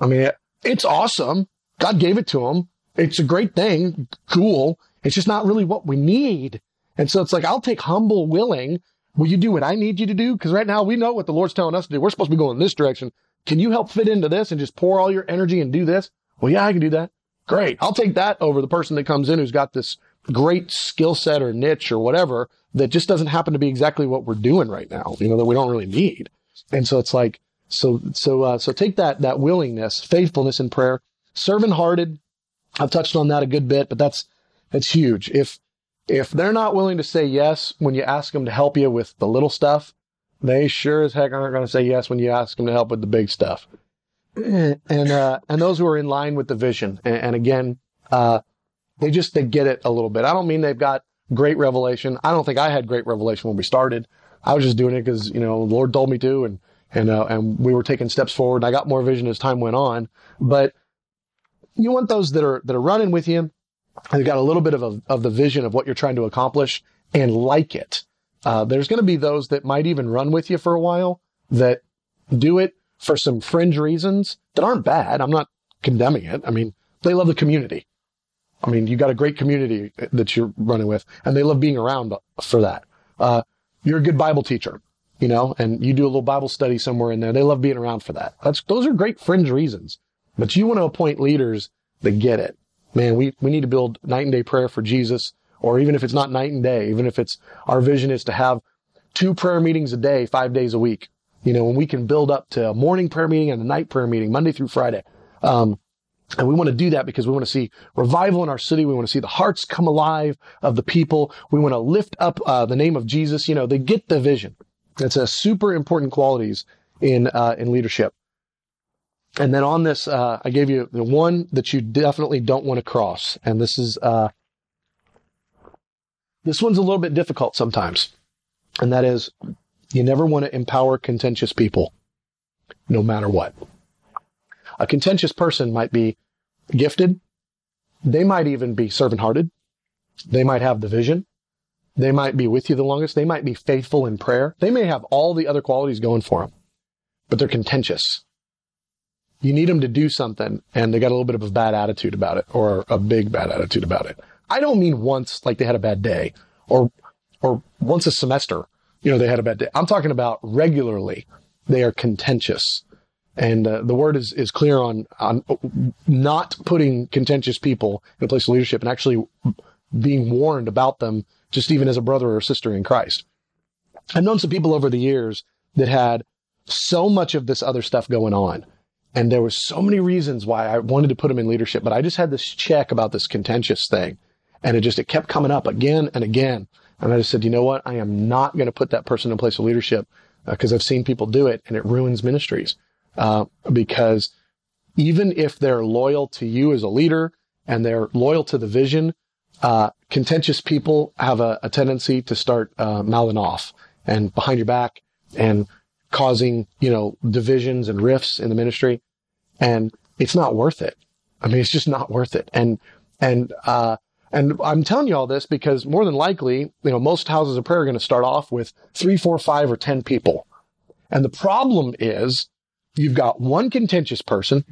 I mean, it's awesome. God gave it to them. It's a great thing. Cool. It's just not really what we need. And so it's like, I'll take humble, willing. Will you do what I need you to do? Because right now we know what the Lord's telling us to do. We're supposed to be going in this direction. Can you help fit into this and just pour all your energy and do this? Well, yeah, I can do that. Great. I'll take that over the person that comes in who's got this great skill set or niche or whatever that just doesn't happen to be exactly what we're doing right now, you know, that we don't really need. And so it's like, so, so, uh, so take that, that willingness, faithfulness in prayer, servant hearted, I've touched on that a good bit, but that's, that's huge. If, if they're not willing to say yes when you ask them to help you with the little stuff, they sure as heck aren't going to say yes when you ask them to help with the big stuff. And, uh, and those who are in line with the vision. And, and again, uh, they just, they get it a little bit. I don't mean they've got great revelation. I don't think I had great revelation when we started. I was just doing it because, you know, the Lord told me to and, and, uh, and we were taking steps forward and I got more vision as time went on. But you want those that are that are running with you. They've got a little bit of a, of the vision of what you're trying to accomplish and like it. Uh, there's going to be those that might even run with you for a while that do it for some fringe reasons that aren't bad. I'm not condemning it. I mean, they love the community. I mean, you got a great community that you're running with and they love being around for that. Uh, you're a good Bible teacher, you know, and you do a little Bible study somewhere in there. They love being around for that. That's, those are great fringe reasons. But you want to appoint leaders that get it. Man, we, we need to build night and day prayer for Jesus, or even if it's not night and day, even if it's our vision is to have two prayer meetings a day, five days a week. You know, when we can build up to a morning prayer meeting and a night prayer meeting, Monday through Friday. Um, and we want to do that because we want to see revival in our city. We want to see the hearts come alive of the people. We want to lift up uh, the name of Jesus. You know, they get the vision. It's a super important qualities in uh, in leadership. And then on this, uh, I gave you the one that you definitely don't want to cross. And this is, uh, this one's a little bit difficult sometimes. And that is, you never want to empower contentious people, no matter what. A contentious person might be gifted. They might even be servant hearted. They might have the vision. They might be with you the longest. They might be faithful in prayer. They may have all the other qualities going for them, but they're contentious you need them to do something and they got a little bit of a bad attitude about it or a big bad attitude about it. I don't mean once like they had a bad day or, or once a semester, you know, they had a bad day. I'm talking about regularly. They are contentious. And uh, the word is, is clear on, on not putting contentious people in a place of leadership and actually being warned about them just even as a brother or sister in Christ. I've known some people over the years that had so much of this other stuff going on and there were so many reasons why I wanted to put them in leadership, but I just had this check about this contentious thing. And it just, it kept coming up again and again. And I just said, you know what? I am not going to put that person in place of leadership because uh, I've seen people do it and it ruins ministries. Uh, because even if they're loyal to you as a leader and they're loyal to the vision, uh, contentious people have a, a tendency to start uh, mouthing off and behind your back and causing, you know, divisions and rifts in the ministry. And it's not worth it. I mean, it's just not worth it. And, and, uh, and I'm telling you all this because more than likely, you know, most houses of prayer are going to start off with three, four, five, or 10 people. And the problem is you've got one contentious person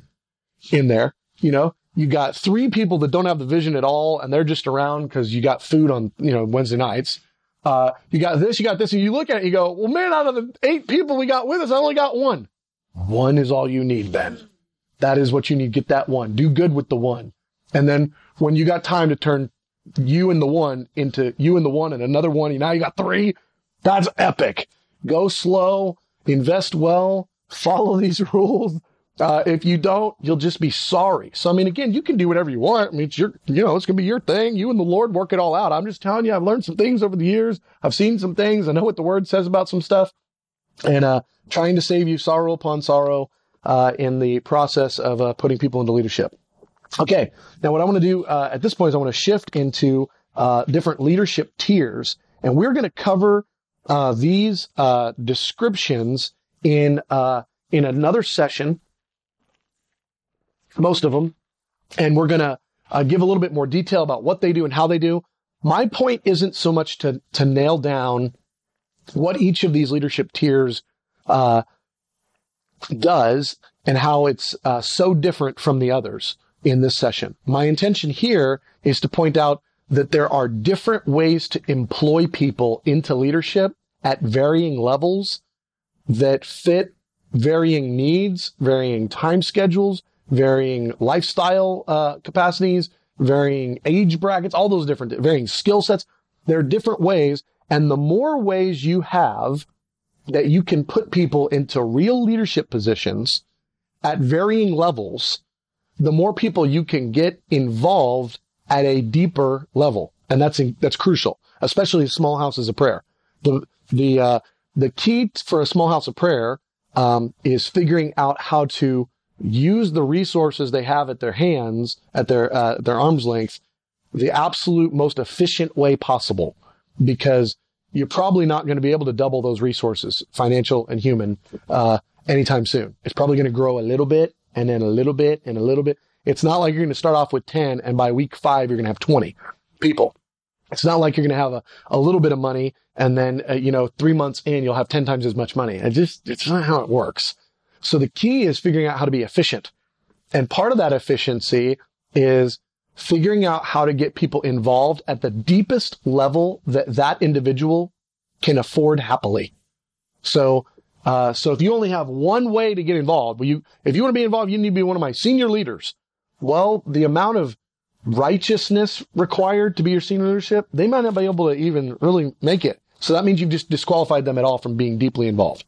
in there, you know, You've got three people that don't have the vision at all and they're just around because you got food on, you know, Wednesday nights. Uh, you got this, you got this, and you look at it, you go, well, man, out of the eight people we got with us, I only got one. One is all you need, Ben. That is what you need. Get that one. Do good with the one. And then when you got time to turn you and the one into you and the one and another one, now you got three. That's epic. Go slow, invest well, follow these rules. Uh, if you don't, you'll just be sorry. So, I mean, again, you can do whatever you want. I mean, it's your, you know, it's going to be your thing. You and the Lord work it all out. I'm just telling you, I've learned some things over the years. I've seen some things. I know what the word says about some stuff and, uh, trying to save you sorrow upon sorrow, uh, in the process of, uh, putting people into leadership. Okay. Now, what I want to do, uh, at this point is I want to shift into, uh, different leadership tiers and we're going to cover, these, descriptions in, in another session most of them. And we're going to uh, give a little bit more detail about what they do and how they do. My point isn't so much to, to nail down what each of these leadership tiers, uh, does and how it's uh, so different from the others in this session. My intention here is to point out that there are different ways to employ people into leadership at varying levels that fit varying needs, varying time schedules, varying lifestyle uh, capacities, varying age brackets, all those different, varying skill sets. There are different ways. And the more ways you have that you can put people into real leadership positions at varying levels, the more people you can get involved at a deeper level. And that's, that's crucial, especially small houses of prayer. The, the, uh, the key for a small house of prayer, um, is figuring out how to use the resources they have at their hands, at their, uh, their arm's length, the absolute most efficient way possible because you're probably not going to be able to double those resources, financial and human, uh, anytime soon. It's probably going to grow a little bit and then a little bit and a little bit. It's not like you're going to start off with 10 and by week five, you're going to have 20 people. It's not like you're going to have a, a little bit of money and then, uh, you know, three months in, you'll have 10 times as much money. It just, it's not how it works. So the key is figuring out how to be efficient. And part of that efficiency is figuring out how to get people involved at the deepest level that that individual can afford happily. So, uh, so if you only have one way to get involved, well, you, if you want to be involved, you need to be one of my senior leaders. Well, the amount of righteousness required to be your senior leadership, they might not be able to even really make it. So that means you've just disqualified them at all from being deeply involved.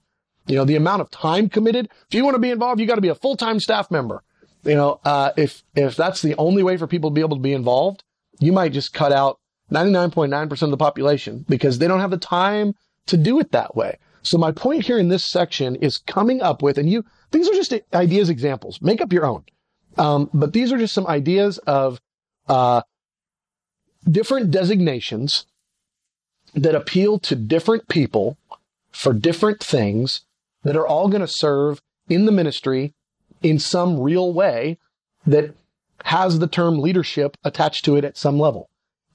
You know, the amount of time committed. If you want to be involved, you got to be a full-time staff member. You know, uh, if, if that's the only way for people to be able to be involved, you might just cut out 99.9% of the population because they don't have the time to do it that way. So my point here in this section is coming up with, and you, these are just ideas, examples. Make up your own. Um, but these are just some ideas of, uh, different designations that appeal to different people for different things that are all going to serve in the ministry in some real way that has the term leadership attached to it at some level.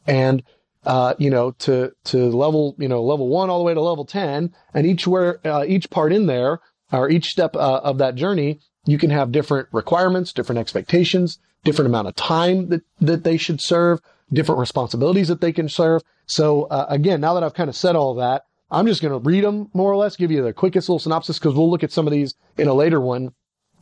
And, uh, you know, to, to level, you know, level one all the way to level 10 and each where, uh, each part in there or each step uh, of that journey, you can have different requirements, different expectations, different amount of time that, that they should serve, different responsibilities that they can serve. So, uh, again, now that I've kind of said all that, I'm just going to read them more or less, give you the quickest little synopsis because we'll look at some of these in a later one,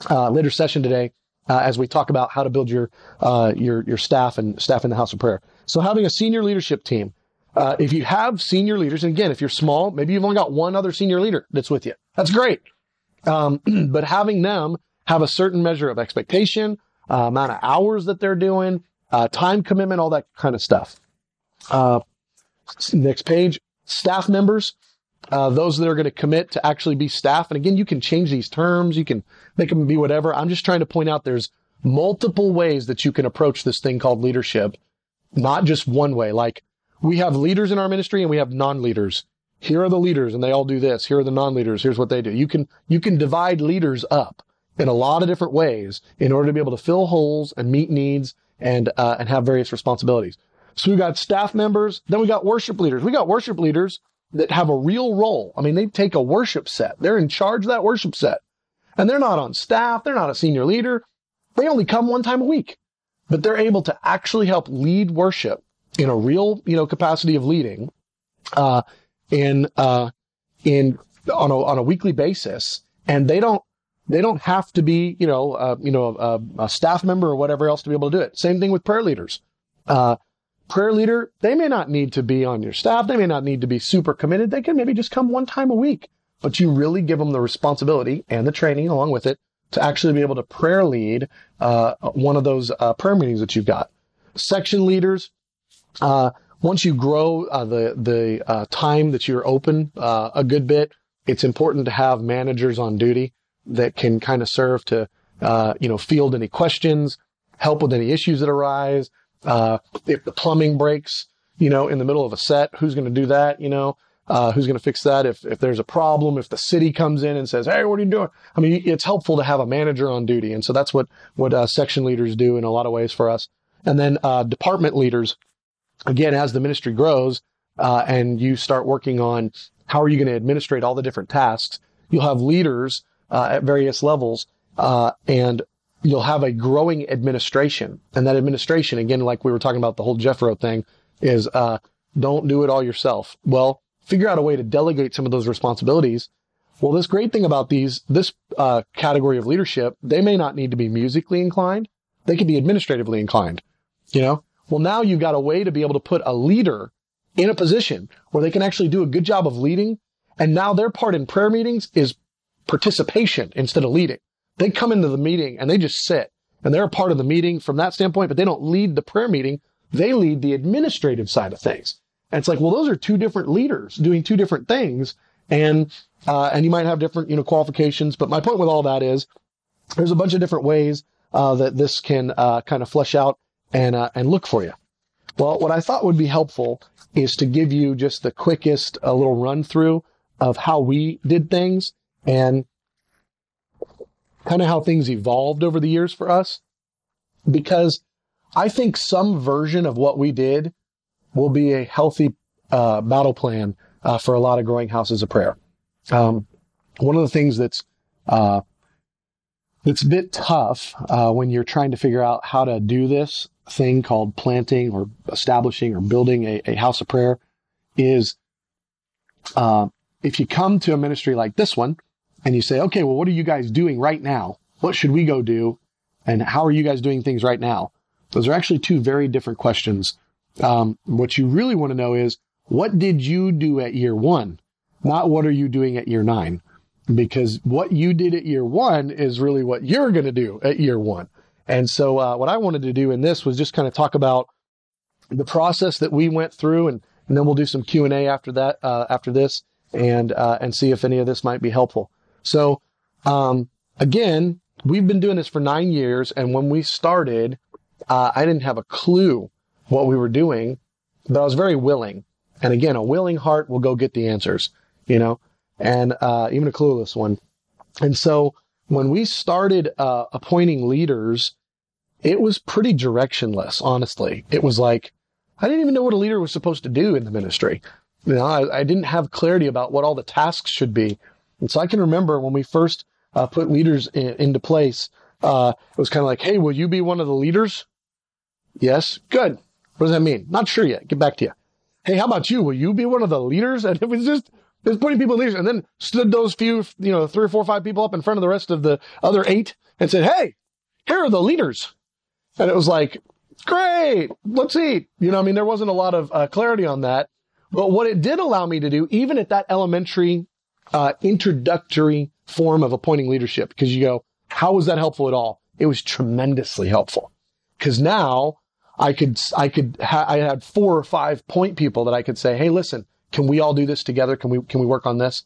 uh, later session today. Uh, as we talk about how to build your uh, your your staff and staff in the house of prayer. So having a senior leadership team. Uh, if you have senior leaders, and again, if you're small, maybe you've only got one other senior leader that's with you. That's great. Um, but having them have a certain measure of expectation, uh, amount of hours that they're doing, uh, time commitment, all that kind of stuff. Uh, Next page, staff members. Uh, those that are going to commit to actually be staff. And again, you can change these terms. You can make them be whatever. I'm just trying to point out there's multiple ways that you can approach this thing called leadership, not just one way. Like we have leaders in our ministry and we have non-leaders. Here are the leaders and they all do this. Here are the non-leaders. Here's what they do. You can, you can divide leaders up in a lot of different ways in order to be able to fill holes and meet needs and, uh, and have various responsibilities. So we got staff members. Then we got worship leaders. We got worship leaders that have a real role. I mean, they take a worship set. They're in charge of that worship set and they're not on staff. They're not a senior leader. They only come one time a week, but they're able to actually help lead worship in a real, you know, capacity of leading, uh, in, uh, in, on a, on a weekly basis. And they don't, they don't have to be, you know, uh, you know, a, a, staff member or whatever else to be able to do it. Same thing with prayer leaders. Uh, prayer leader, they may not need to be on your staff. They may not need to be super committed. They can maybe just come one time a week, but you really give them the responsibility and the training along with it to actually be able to prayer lead, uh, one of those, uh, prayer meetings that you've got. Section leaders, uh, once you grow uh, the the uh, time that you're open uh, a good bit, it's important to have managers on duty that can kind of serve to uh, you know field any questions, help with any issues that arise. Uh, if the plumbing breaks, you know, in the middle of a set, who's going to do that? You know, uh, who's going to fix that? If if there's a problem, if the city comes in and says, "Hey, what are you doing?" I mean, it's helpful to have a manager on duty, and so that's what what section leaders do in a lot of ways for us. And then department leaders again, as the ministry grows, uh, and you start working on how are you going to administrate all the different tasks, you'll have leaders uh, at various levels, uh, and you'll have a growing administration. And that administration, again, like we were talking about the whole Jethro thing, is uh, don't do it all yourself. Well, figure out a way to delegate some of those responsibilities. Well, this great thing about these, this uh, category of leadership, they may not need to be musically inclined. They can be administratively inclined. You know, well, now you've got a way to be able to put a leader in a position where they can actually do a good job of leading. And now their part in prayer meetings is participation instead of leading. They come into the meeting and they just sit and they're a part of the meeting from that standpoint, but they don't lead the prayer meeting. They lead the administrative side of things. And it's like, well, those are two different leaders doing two different things. And, uh, and you might have different, you know, qualifications. But my point with all that is there's a bunch of different ways, uh, that this can, uh, kind of flesh out and, uh, and look for you. Well, what I thought would be helpful is to give you just the quickest, a little run through of how we did things and kind of how things evolved over the years for us. Because I think some version of what we did will be a healthy uh, battle plan uh, for a lot of growing houses of prayer. Um, one of the things that's uh, that's a bit tough uh, when you're trying to figure out how to do this thing called planting or establishing or building a, a house of prayer is uh, if you come to a ministry like this one and you say, okay, well, what are you guys doing right now? What should we go do? And how are you guys doing things right now? Those are actually two very different questions. Um, what you really want to know is what did you do at year one? Not what are you doing at year nine? Because what you did at year one is really what you're going to do at year one. And so, uh, what I wanted to do in this was just kind of talk about the process that we went through, and, and then we'll do some Q and A after that, uh, after this, and uh, and see if any of this might be helpful. So, um, again, we've been doing this for nine years, and when we started, uh, I didn't have a clue what we were doing, but I was very willing. And again, a willing heart will go get the answers, you know, and uh, even a clueless one. And so when we started uh, appointing leaders, it was pretty directionless, honestly. It was like, I didn't even know what a leader was supposed to do in the ministry. You know, I, I didn't have clarity about what all the tasks should be. And so I can remember when we first uh, put leaders in, into place, uh, it was kind of like, hey, will you be one of the leaders? Yes. Good. What does that mean? Not sure yet. Get back to you. Hey, how about you? Will you be one of the leaders? And it was just, was putting people in leadership and then stood those few, you know, three or four or five people up in front of the rest of the other eight and said, Hey, here are the leaders. And it was like, great, let's eat. You know, I mean, there wasn't a lot of uh, clarity on that. But what it did allow me to do, even at that elementary, uh, introductory form of appointing leadership, because you go, how was that helpful at all? It was tremendously helpful. Because now I could, I could, ha- I had four or five point people that I could say, Hey, listen, can we all do this together? Can we, can we work on this?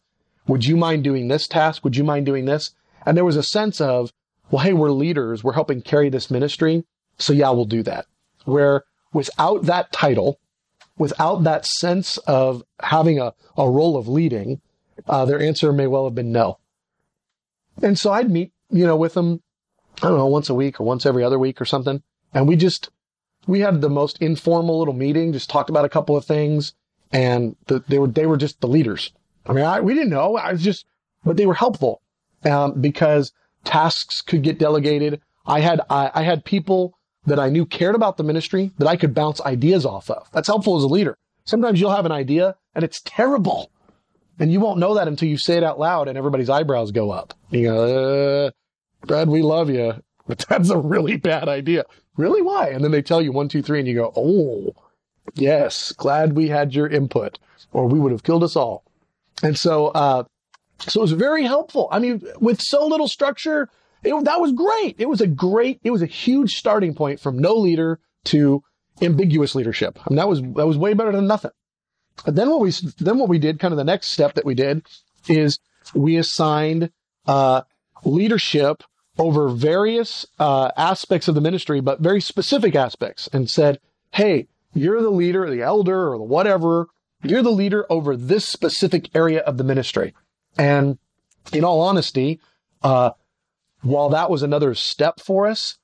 Would you mind doing this task? Would you mind doing this? And there was a sense of, well, hey, we're leaders. We're helping carry this ministry. So yeah, we'll do that. Where without that title, without that sense of having a, a role of leading, uh, their answer may well have been no. And so I'd meet, you know, with them, I don't know, once a week or once every other week or something. And we just, we had the most informal little meeting, just talked about a couple of things. And the, they were, they were just the leaders. I mean, I, we didn't know. I was just, but they were helpful, um, because tasks could get delegated. I had, I, I had people that I knew cared about the ministry that I could bounce ideas off of. That's helpful as a leader. Sometimes you'll have an idea and it's terrible. And you won't know that until you say it out loud and everybody's eyebrows go up. You go, uh, Brad, we love you, but that's a really bad idea. Really? Why? And then they tell you one, two, three, and you go, oh, yes, glad we had your input or we would have killed us all. And so, uh, so it was very helpful. I mean, with so little structure, it, that was great. It was a great, it was a huge starting point from no leader to ambiguous leadership. I mean, that was, that was way better than nothing. And then what we, then what we did, kind of the next step that we did is we assigned, uh, leadership over various, uh, aspects of the ministry, but very specific aspects and said, Hey, you're the leader, the elder or the whatever. You're the leader over this specific area of the ministry. And in all honesty, uh, while that was another step for us,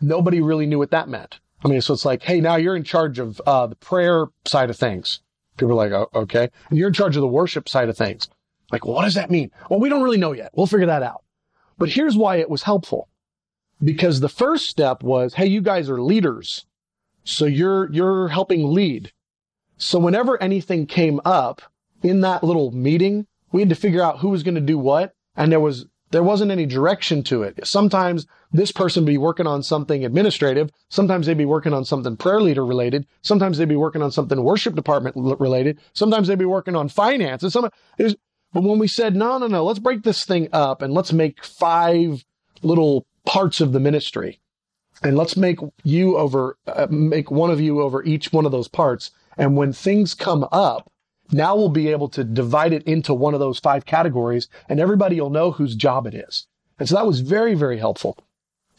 nobody really knew what that meant. I mean, so it's like, hey, now you're in charge of uh, the prayer side of things. People are like, oh, okay. And you're in charge of the worship side of things. Like, what does that mean? Well, we don't really know yet. We'll figure that out. But here's why it was helpful. Because the first step was, hey, you guys are leaders. So you're, you're helping lead. So whenever anything came up in that little meeting, we had to figure out who was going to do what. And there was there wasn't any direction to it. Sometimes this person would be working on something administrative. Sometimes they'd be working on something prayer leader related. Sometimes they'd be working on something worship department related. Sometimes they'd be working on finances. Some, but when we said, no, no, no, let's break this thing up and let's make five little parts of the ministry and let's make you over, uh, make one of you over each one of those parts. And when things come up, now we'll be able to divide it into one of those five categories and everybody will know whose job it is. And so that was very, very helpful.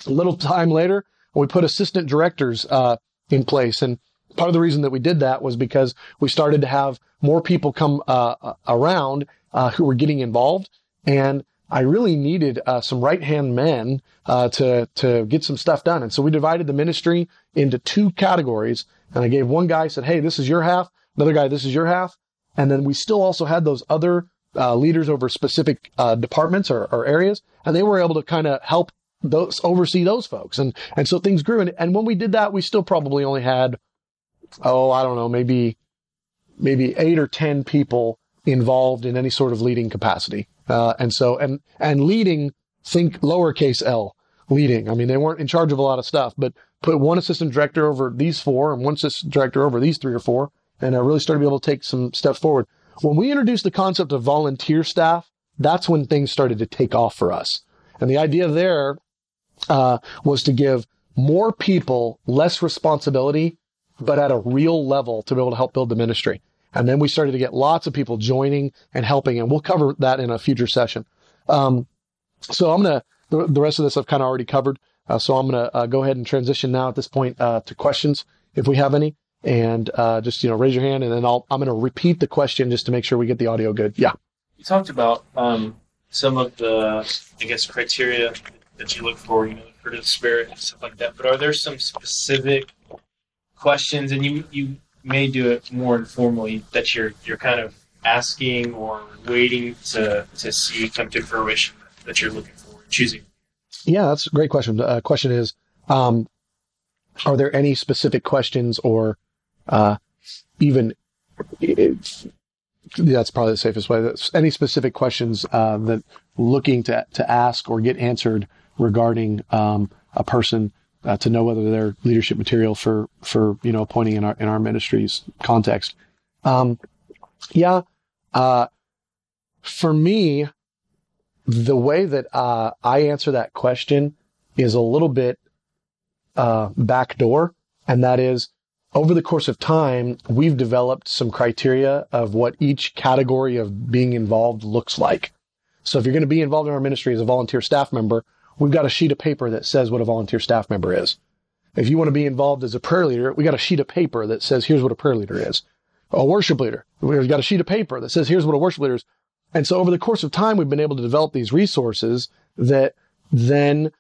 A little time later, we put assistant directors, uh, in place. And part of the reason that we did that was because we started to have more people come, uh, uh around, uh, who were getting involved. And I really needed, uh, some right hand men, uh, to, to get some stuff done. And so we divided the ministry into two categories. And I gave one guy said, Hey, this is your half. Another guy, this is your half. And then we still also had those other uh, leaders over specific uh, departments or, or, areas, and they were able to kind of help those oversee those folks. And and so things grew. And, and when we did that, we still probably only had oh I don't know maybe maybe eight or ten people involved in any sort of leading capacity. Uh, and so and and leading think lowercase l leading. I mean they weren't in charge of a lot of stuff, but put one assistant director over these four and one assistant director over these three or four and I really started to be able to take some steps forward. When we introduced the concept of volunteer staff, that's when things started to take off for us. And the idea there uh, was to give more people less responsibility, but at a real level to be able to help build the ministry. And then we started to get lots of people joining and helping, and we'll cover that in a future session. Um, so I'm gonna the, the, rest of this I've kind of already covered. Uh, so I'm gonna uh, go ahead and transition now at this point uh, to questions if we have any and uh, just you know raise your hand, and then I'll I'm going to repeat the question just to make sure we get the audio good. Yeah. You talked about um, some of the I guess criteria that you look for, you know, the fruit of the spirit and stuff like that. But are there some specific questions, and you you may do it more informally that you're you're kind of asking or waiting to to see come to fruition that you're looking for, choosing? Yeah, that's a great question. The uh, question is, um, are there any specific questions or uh, even that's probably the safest way. Any specific questions uh, that looking to to ask or get answered regarding um, a person uh, to know whether they're leadership material for for you know appointing in our in our ministry's context. Um, yeah, uh, for me, the way that uh, I answer that question is a little bit uh, backdoor And that is over the course of time, we've developed some criteria of what each category of being involved looks like. So if you're going to be involved in our ministry as a volunteer staff member, we've got a sheet of paper that says what a volunteer staff member is. If you want to be involved as a prayer leader, we got a sheet of paper that says here's what a prayer leader is. A worship leader, we've got a sheet of paper that says here's what a worship leader is. And so over the course of time, we've been able to develop these resources that then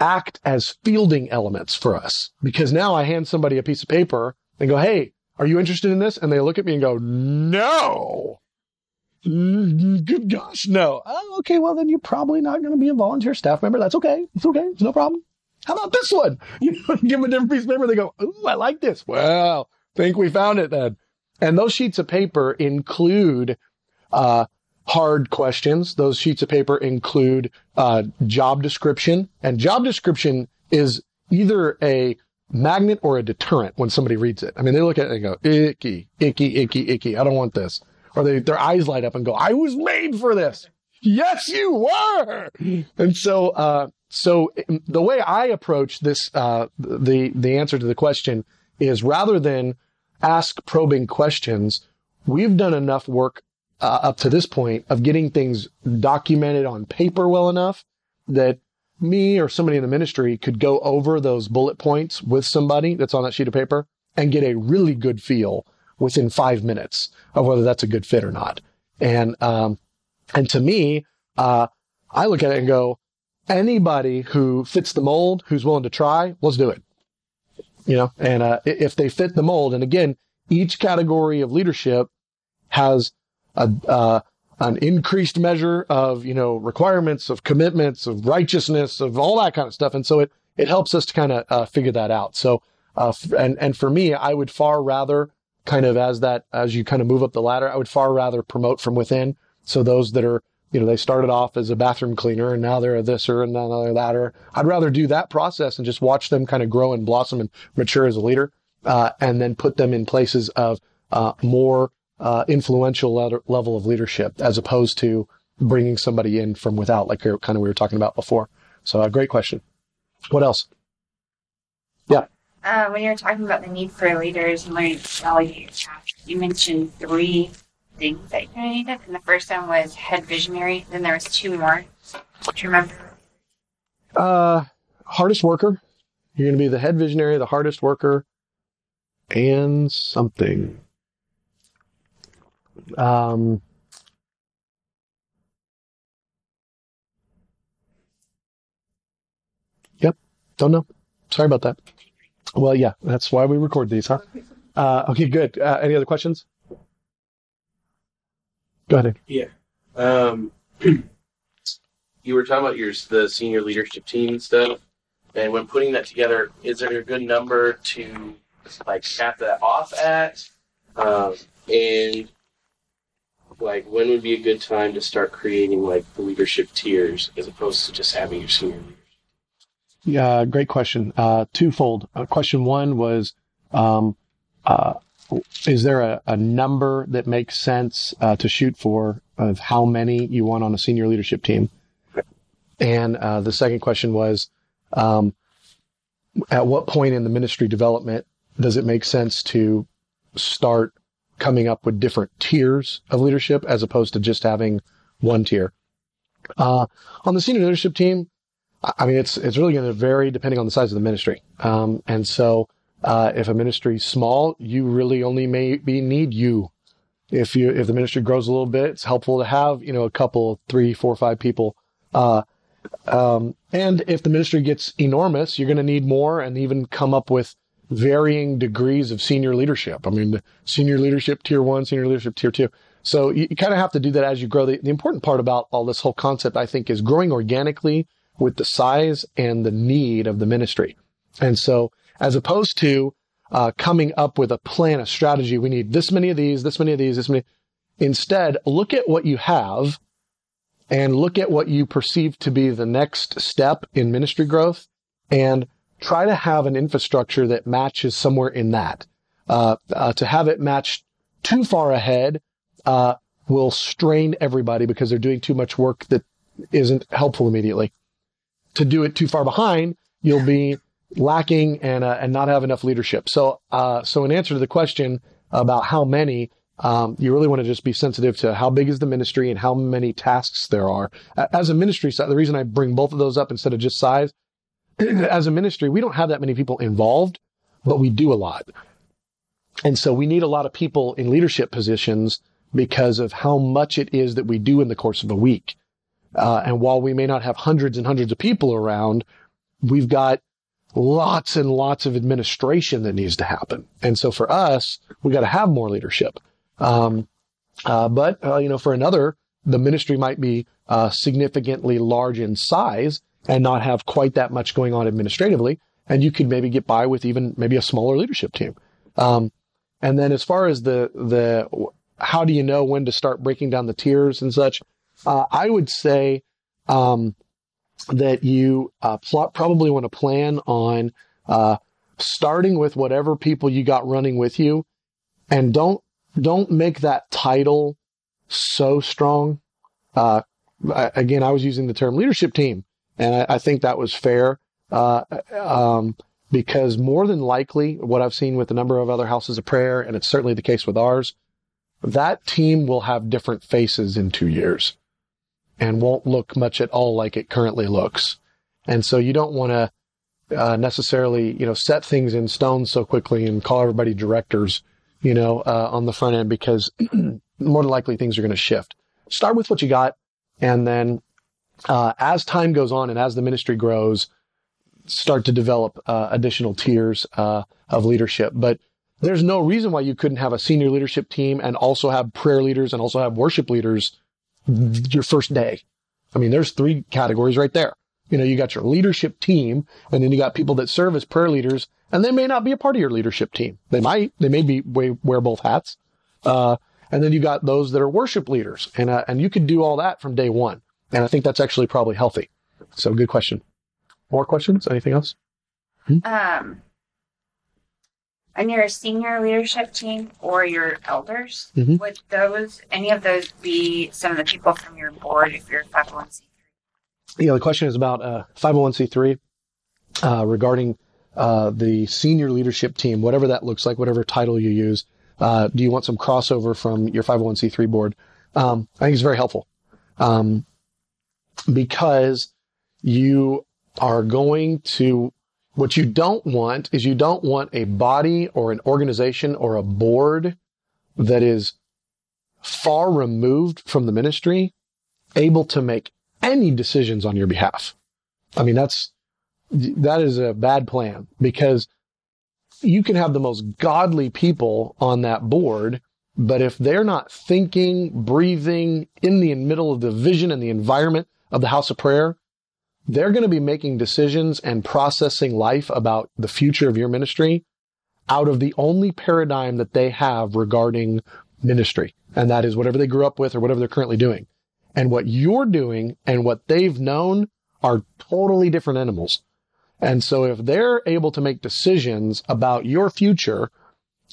act as fielding elements for us. Because now I hand somebody a piece of paper and go, Hey, are you interested in this? And they look at me and go, no. Good gosh, no. Oh, okay, well then you're probably not going to be a volunteer staff member. That's okay. It's okay. It's no problem. How about this one? You know, give them a different piece of paper. They go, Ooh, I like this. Well, think we found it then. And those sheets of paper include, uh, hard questions. Those sheets of paper include, uh, job description and job description is either a magnet or a deterrent when somebody reads it. I mean, they look at it and go, icky, icky, icky, icky. I don't want this. Or they, their eyes light up and go, I was made for this. Yes, you were. And so, uh, so the way I approach this, uh, the, the answer to the question is rather than ask probing questions, we've done enough work uh, up to this point of getting things documented on paper well enough that me or somebody in the ministry could go over those bullet points with somebody that's on that sheet of paper and get a really good feel within five minutes of whether that's a good fit or not. And, um, and to me, uh, I look at it and go, anybody who fits the mold, who's willing to try, let's do it. You know, and, uh, if they fit the mold, and again, each category of leadership has a, uh, an increased measure of, you know, requirements, of commitments, of righteousness, of all that kind of stuff. And so it, it helps us to kind of uh, figure that out. So, uh, and, and for me, I would far rather kind of as that, as you kind of move up the ladder, I would far rather promote from within. So those that are, you know, they started off as a bathroom cleaner and now they're a this or another or I'd rather do that process and just watch them kind of grow and blossom and mature as a leader, uh, and then put them in places of, uh, more uh, influential le- level of leadership as opposed to bringing somebody in from without, like kind of we were talking about before. So a uh, great question. What else? Yeah. Uh, when you were talking about the need for leaders and learning to delegate you mentioned three things that you needed, and the first one was head visionary. Then there was two more. Do you remember? Uh, hardest worker. You're going to be the head visionary, the hardest worker, and something. Um, yep. Don't know. Sorry about that. Well, yeah, that's why we record these, huh? Uh, okay, good. Uh, any other questions? Go ahead. Yeah. Um, you were talking about your the senior leadership team stuff, and when putting that together, is there a good number to like cap that off at? Um, and like when would be a good time to start creating like the leadership tiers as opposed to just having your senior leaders? Yeah, great question. Uh, twofold. Uh, question one was, um, uh, is there a, a, number that makes sense uh, to shoot for of how many you want on a senior leadership team? And uh, the second question was, um, at what point in the ministry development does it make sense to start coming up with different tiers of leadership as opposed to just having one tier. Uh, on the senior leadership team, I mean, it's, it's really going to vary depending on the size of the ministry. Um, and so, uh, if a ministry is small, you really only maybe need you. If you, if the ministry grows a little bit, it's helpful to have, you know, a couple, three, four, five people. Uh, um, and if the ministry gets enormous, you're going to need more and even come up with varying degrees of senior leadership. I mean, senior leadership tier one, senior leadership tier two. So you, you kind of have to do that as you grow. The, the important part about all this whole concept, I think, is growing organically with the size and the need of the ministry. And so as opposed to uh, coming up with a plan, a strategy, we need this many of these, this many of these, this many. Instead, look at what you have and look at what you perceive to be the next step in ministry growth and try to have an infrastructure that matches somewhere in that. Uh, uh, to have it match too far ahead uh, will strain everybody because they're doing too much work that isn't helpful immediately. To do it too far behind, you'll be lacking and uh, and not have enough leadership. So uh, so in answer to the question about how many, um, you really want to just be sensitive to how big is the ministry and how many tasks there are. As a ministry, the reason I bring both of those up instead of just size, as a ministry, we don't have that many people involved, but we do a lot. And so we need a lot of people in leadership positions because of how much it is that we do in the course of a week. Uh, and while we may not have hundreds and hundreds of people around, we've got lots and lots of administration that needs to happen. And so for us, we got to have more leadership. Um, uh, but, uh, you know, for another, the ministry might be uh, significantly large in size and not have quite that much going on administratively. And you could maybe get by with even maybe a smaller leadership team. Um, and then as far as the, the, how do you know when to start breaking down the tiers and such? Uh, I would say, um, that you uh, pl- probably want to plan on uh, starting with whatever people you got running with you, and don't don't make that title so strong. Uh, again, I was using the term leadership team, and I, I think that was fair uh, um, because more than likely, what I've seen with a number of other houses of prayer, and it's certainly the case with ours, that team will have different faces in two years and won't look much at all like it currently looks. And so you don't want to uh, necessarily, you know, set things in stone so quickly and call everybody directors, you know, uh, on the front end because more than likely things are going to shift. Start with what you got, and then uh, as time goes on and as the ministry grows, start to develop uh, additional tiers uh, of leadership. But there's no reason why you couldn't have a senior leadership team and also have prayer leaders and also have worship leaders your first day. I mean, there's three categories right there. You know, you got your leadership team, and then you got people that serve as prayer leaders, and they may not be a part of your leadership team. They might, they may be wear both hats. Uh, and then you got those that are worship leaders, and uh, and you could do all that from day one. And I think that's actually probably healthy. So, good question. More questions? Anything else? Hmm? Um, on your senior leadership team or your elders, mm-hmm. would those any of those be some of the people from your board if you're 501c3? Yeah, the question is about uh, 501c3 uh, regarding uh, the senior leadership team, whatever that looks like, whatever title you use. Uh, do you want some crossover from your 501c3 board? Um, I think it's very helpful um, because you are going to what you don't want is you don't want a body or an organization or a board that is far removed from the ministry able to make any decisions on your behalf. I mean, that's, that is a bad plan because you can have the most godly people on that board, but if they're not thinking, breathing in the middle of the vision and the environment of the house of prayer, they're going to be making decisions and processing life about the future of your ministry out of the only paradigm that they have regarding ministry. And that is whatever they grew up with or whatever they're currently doing. And what you're doing and what they've known are totally different animals. And so if they're able to make decisions about your future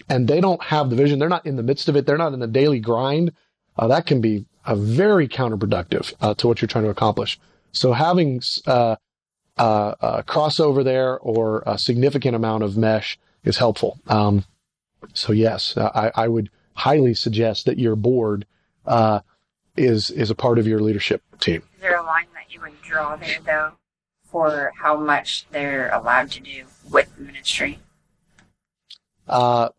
and they don't have the vision, they're not in the midst of it, they're not in the daily grind, uh, that can be a very counterproductive uh, to what you're trying to accomplish. So having uh, uh, a crossover there or a significant amount of mesh is helpful. Um, so yes, I, I, would highly suggest that your board uh, is is a part of your leadership team. Is there a line that you would draw there though for how much they're allowed to do with the ministry? Uh,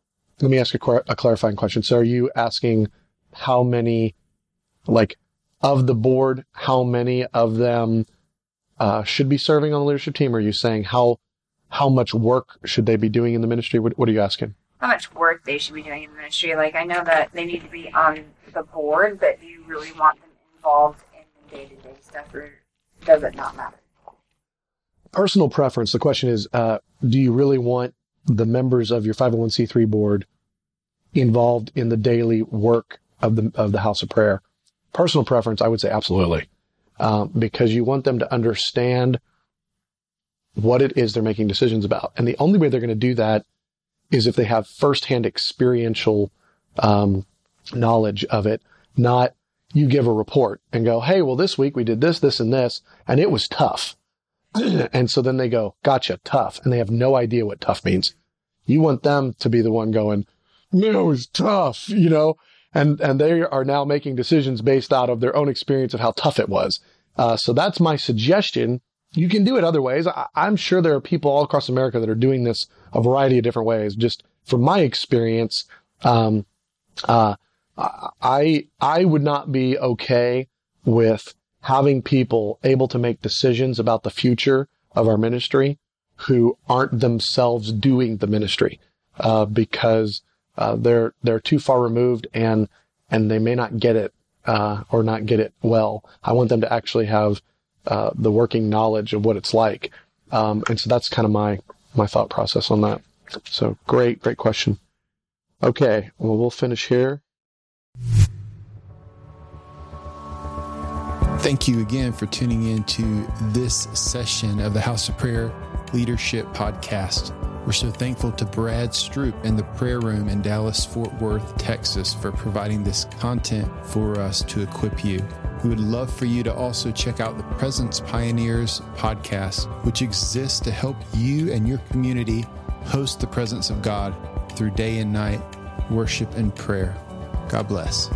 let me ask a, a clarifying question. So are you asking how many like of the board, how many of them uh, should be serving on the leadership team? Are you saying how how much work should they be doing in the ministry? What, what are you asking? How much work they should be doing in the ministry? Like I know that they need to be on the board, but do you really want them involved in the day to day stuff, or does it not matter? Personal preference. The question is, uh, do you really want the members of your 501c3 board involved in the daily work of the of the house of prayer? Personal preference, I would say absolutely, um, because you want them to understand what it is they're making decisions about. And the only way they're going to do that is if they have firsthand experiential um, knowledge of it, not you give a report and go, hey, well, this week we did this, this, and this, and it was tough. and so then they go, gotcha, tough. And they have no idea what tough means. You want them to be the one going, man, it was tough, you know? And, and they are now making decisions based out of their own experience of how tough it was. Uh, so that's my suggestion. You can do it other ways. I, I'm sure there are people all across America that are doing this a variety of different ways. Just from my experience, um, uh, I, I would not be okay with having people able to make decisions about the future of our ministry who aren't themselves doing the ministry, uh, because, uh, they're, they're too far removed and, and they may not get it, uh, or not get it well. I want them to actually have, uh, the working knowledge of what it's like. Um, and so that's kind of my, my thought process on that. So great, great question. Okay. Well, we'll finish here. Thank you again for tuning in to this session of the House of Prayer Leadership Podcast. We're so thankful to Brad Stroop and the prayer room in Dallas, Fort Worth, Texas for providing this content for us to equip you. We would love for you to also check out the Presence Pioneers podcast, which exists to help you and your community host the presence of God through day and night worship and prayer. God bless.